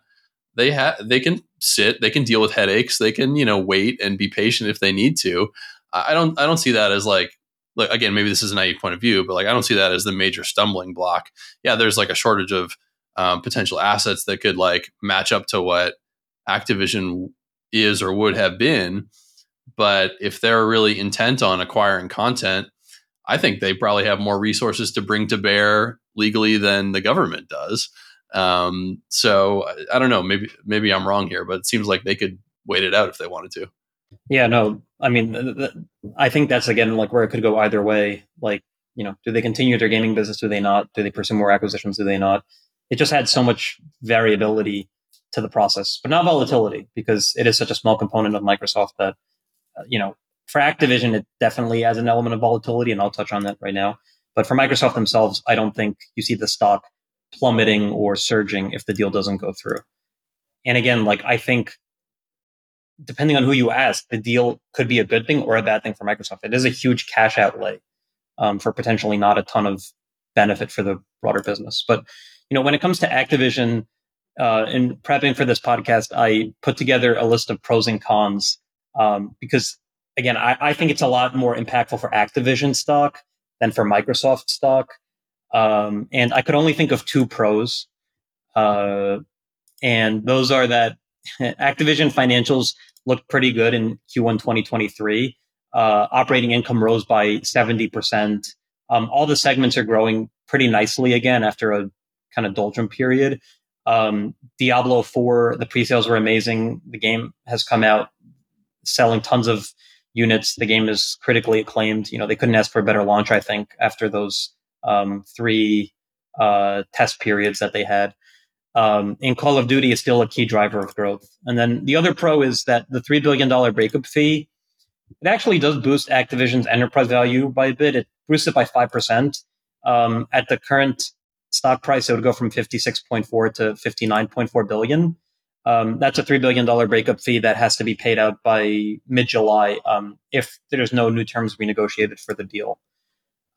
they have they can sit, they can deal with headaches, they can you know wait and be patient if they need to. I don't I don't see that as like like again maybe this is a naive point of view, but like I don't see that as the major stumbling block. Yeah, there's like a shortage of um, potential assets that could like match up to what Activision is or would have been. But if they're really intent on acquiring content, I think they probably have more resources to bring to bear legally than the government does. Um, so I, I don't know. Maybe maybe I'm wrong here, but it seems like they could wait it out if they wanted to. Yeah, no. I mean, th- th- I think that's again like where it could go either way. Like, you know, do they continue their gaming business? Do they not? Do they pursue more acquisitions? Do they not? It just had so much variability to the process, but not volatility because it is such a small component of Microsoft that, uh, you know, for Activision, it definitely has an element of volatility, and I'll touch on that right now. But for Microsoft themselves, I don't think you see the stock plummeting or surging if the deal doesn't go through. And again, like I think depending on who you ask, the deal could be a good thing or a bad thing for Microsoft. It is a huge cash outlay um, for potentially not a ton of benefit for the broader business. But you know, when it comes to Activision, uh, in prepping for this podcast, I put together a list of pros and cons um, because, again, I, I, think it's a lot more impactful for Activision stock than for Microsoft stock. Um, and I could only think of two pros. Uh, and those are that <laughs> Activision financials looked pretty good in Q1 2023. Uh, operating income rose by 70%. Um, all the segments are growing pretty nicely again after a kind of doldrum period. Um, Diablo 4, the pre sales were amazing. The game has come out selling tons of units. The game is critically acclaimed. You know, they couldn't ask for a better launch, I think, after those um, three uh, test periods that they had. Um, and Call of Duty is still a key driver of growth. And then the other pro is that the $3 billion breakup fee, it actually does boost Activision's enterprise value by a bit. It boosts it by 5%. Um, at the current stock price, it would go from 56.4 to 59.4 billion. Um, that's a $3 billion breakup fee that has to be paid out by mid July um, if there's no new terms renegotiated for the deal.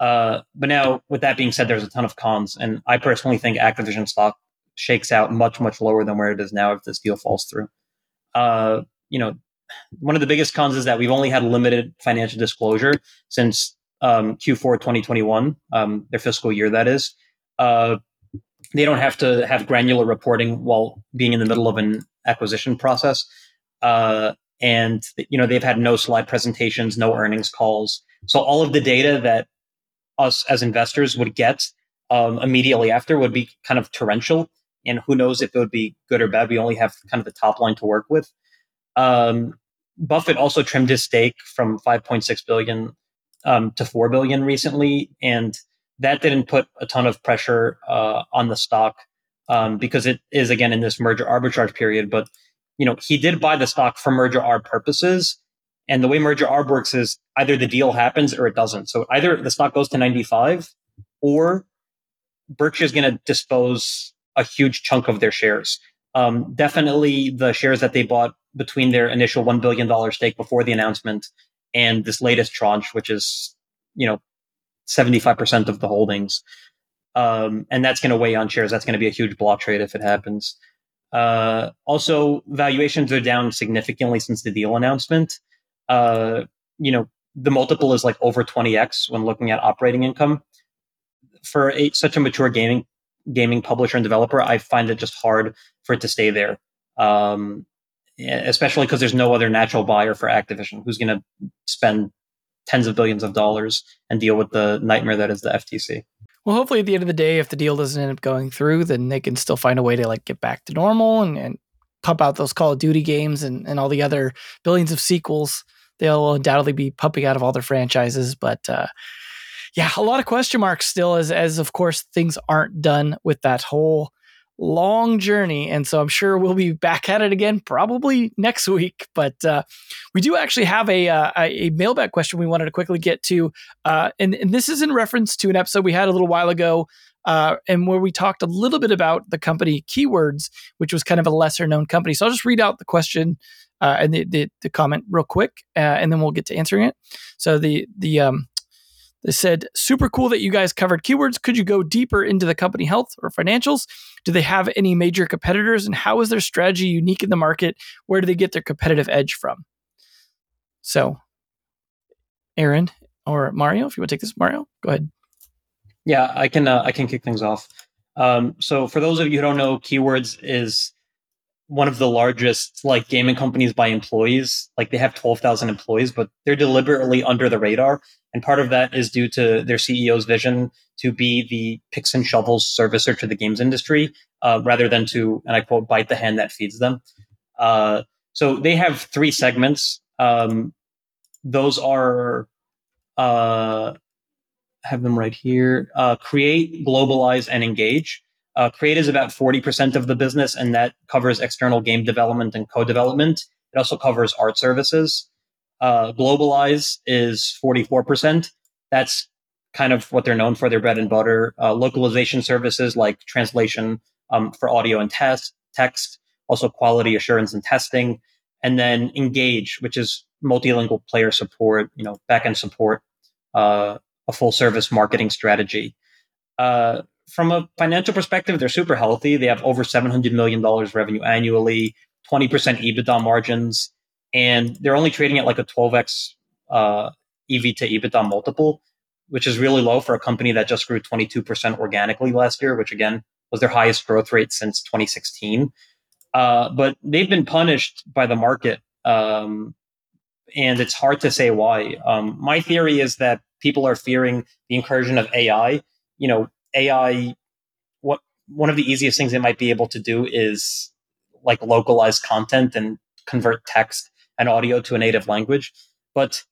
Uh, but now, with that being said, there's a ton of cons, and I personally think Activision stock shakes out much, much lower than where it is now if this deal falls through. Uh, you know, one of the biggest cons is that we've only had limited financial disclosure since um, Q4 2021, um, their fiscal year, that is. Uh, they don't have to have granular reporting while being in the middle of an acquisition process. Uh, and you know they've had no slide presentations, no earnings calls. So all of the data that us as investors would get um, immediately after would be kind of torrential. And who knows if it would be good or bad. We only have kind of the top line to work with. Um, Buffett also trimmed his stake from 5.6 billion um, to 4 billion recently, and that didn't put a ton of pressure uh, on the stock um, because it is again in this merger arbitrage period. But you know, he did buy the stock for merger arb purposes. And the way merger arb works is either the deal happens or it doesn't. So either the stock goes to 95 or Berkshire is going to dispose a huge chunk of their shares. Um, definitely the shares that they bought between their initial $1 billion stake before the announcement and this latest tranche, which is, you know, 75% of the holdings. Um, and that's going to weigh on shares. That's going to be a huge block trade if it happens. Uh, also, valuations are down significantly since the deal announcement. Uh, you know, the multiple is like over 20x when looking at operating income. For a, such a mature gaming gaming publisher and developer, I find it just hard for it to stay there. Um, especially because there's no other natural buyer for Activision who's going to spend tens of billions of dollars and deal with the nightmare that is the FTC. Well, hopefully at the end of the day, if the deal doesn't end up going through, then they can still find a way to like get back to normal and, and pump out those Call of Duty games and, and all the other billions of sequels they'll undoubtedly be pumping out of all their franchises. But uh, yeah, a lot of question marks still, as as of course things aren't done with that whole long journey. And so I'm sure we'll be back at it again probably next week. But uh, we do actually have a, uh, a mailbag question we wanted to quickly get to. Uh, and, and, this is in reference to an episode we had a little while ago. Uh, and where we talked a little bit about the company Keywords, which was kind of a lesser known company. So I'll just read out the question uh, and the, the, the, comment real quick, uh, and then we'll get to answering it. So the the um, they said, super cool that you guys covered keywords. Could you go deeper into the company health or financials? Do they have any major competitors? And how is their strategy unique in the market? Where do they get their competitive edge from? So, Aaron or Mario, if you want to take this, Mario, go ahead. Yeah, I can. Uh, I can kick things off. Um, so, for those of you who don't know, Keywords is one of the largest like gaming companies by employees. Like they have 12,000 employees, but they're deliberately under the radar. And part of that is due to their CEO's vision to be the picks and shovels servicer to the games industry, uh, rather than to, and I quote, bite the hand that feeds them. Uh, so they have three segments. Um, those are, uh, have them right here. Uh, create, globalize, and engage. Uh, Create is about 40% of the business, and that covers external game development and co development. It also covers art services. Uh, Globalize is 44%. That's kind of what they're known for, their bread and butter. Uh, localization services like translation um, for audio and test, text, also quality assurance and testing. And then Engage, which is multilingual player support, you know, backend support, uh, a full service marketing strategy. From a financial perspective, they're super healthy. They have over $700 million revenue annually, 20% EBITDA margins, and they're only trading at like a 12x uh, EV to EBITDA multiple, which is really low for a company that just grew 22% organically last year, which again was their highest growth rate since 2016. Uh, but they've been punished by the market. Um, and it's hard to say why. Um, my theory is that people are fearing the incursion of AI. You know, AI, what one of the easiest things it might be able to do is like localize content and convert text and audio to a native language. But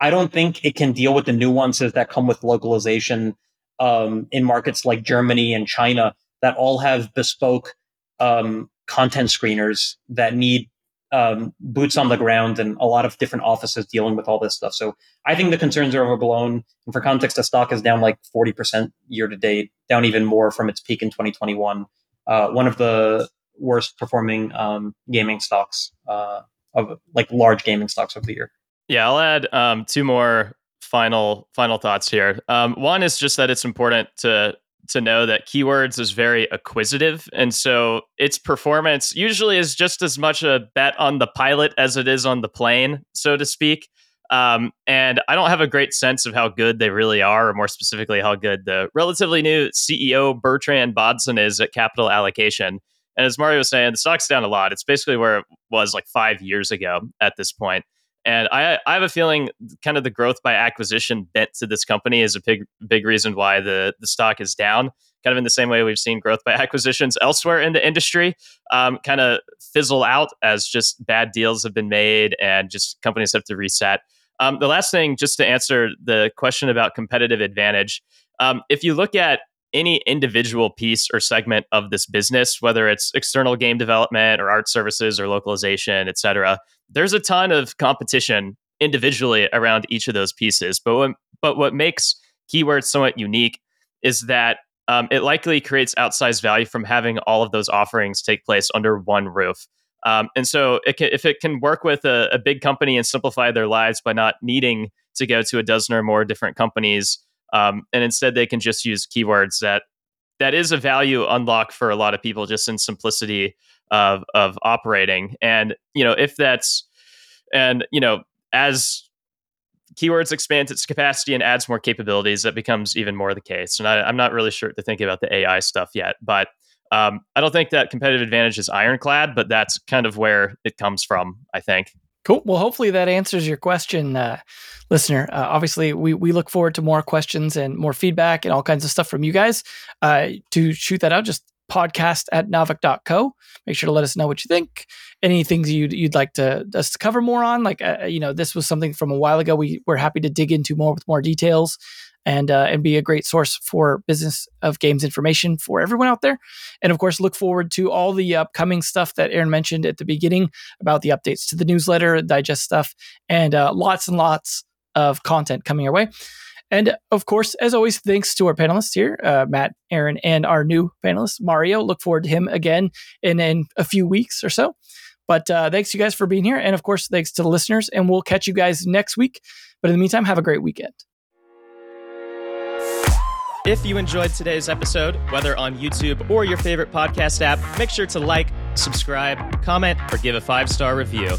I don't think it can deal with the nuances that come with localization um, in markets like Germany and China that all have bespoke um, content screeners that need um, boots on the ground and a lot of different offices dealing with all this stuff. So I think the concerns are overblown. And for context, the stock is down like 40% year to date, down even more from its peak in 2021. Uh, one of the worst performing um, gaming stocks uh, of like large gaming stocks of the year. Yeah, I'll add um, two more final final thoughts here. Um, one is just that it's important to to know that keywords is very acquisitive. And so its performance usually is just as much a bet on the pilot as it is on the plane so to speak. Um, and i don't have a great sense of how good they really are or more specifically how good the relatively new ceo bertrand bodson is at capital allocation. And as mario was saying the stock's down a lot. It's basically where it was like five years ago at this point and I, I have a feeling kind of the growth by acquisition bent to this company is a big, big reason why the, the stock is down. Kind of in the same way we've seen growth by <laughs> acquisitions elsewhere in the industry um, kind of fizzle out as just bad deals have been made and just companies have to reset. Um, the last thing, just to answer the question about competitive advantage, um, if you look at any individual piece or segment of this business, whether it's external game development or art services or localization, et cetera, there's a ton of competition individually around each of those pieces. But what, but what makes keywords somewhat unique is that um, it likely creates outsized value from having all of those offerings take place under one roof. Um, and so, it can, if it can work with a, a, big company and simplify their lives by not needing to go to a dozen or more different companies, um, and instead they can just use keywords, that that is a value unlock for a lot of people just in simplicity of of operating. And you know, if that's and you know, as keywords expands its capacity and adds more capabilities, that becomes even more the case. And I, am not really sure to think about the AI stuff yet, but um, I don't think that competitive advantage is ironclad, but that's kind of where it comes from, I think. Cool. Well, hopefully that answers your question, uh, listener. Uh, obviously, we, we look forward to more questions and more feedback and all kinds of stuff from you guys. Uh, to shoot that out, just podcast at naavik.co. Make sure to let us know what you think. Any things you'd, you'd like to us to cover more on. Like, uh, you know, this was something from a while ago. We, we're happy to dig into more with more details and uh, and be a great source for business of games information for everyone out there. And of course, look forward to all the upcoming stuff that Aaron mentioned at the beginning about the updates to the newsletter, digest stuff, and uh, lots and lots of content coming our way. And of course, as always, thanks to our panelists here, uh, Matt, Aaron, and our new panelist, Mario. Look forward to him again in, in a few weeks or so. But uh, thanks you guys for being here. And of course, thanks to the listeners. And we'll catch you guys next week. But in the meantime, have a great weekend. If you enjoyed today's episode, whether on YouTube or your favorite podcast app, make sure to like, subscribe, comment, or give a five star review.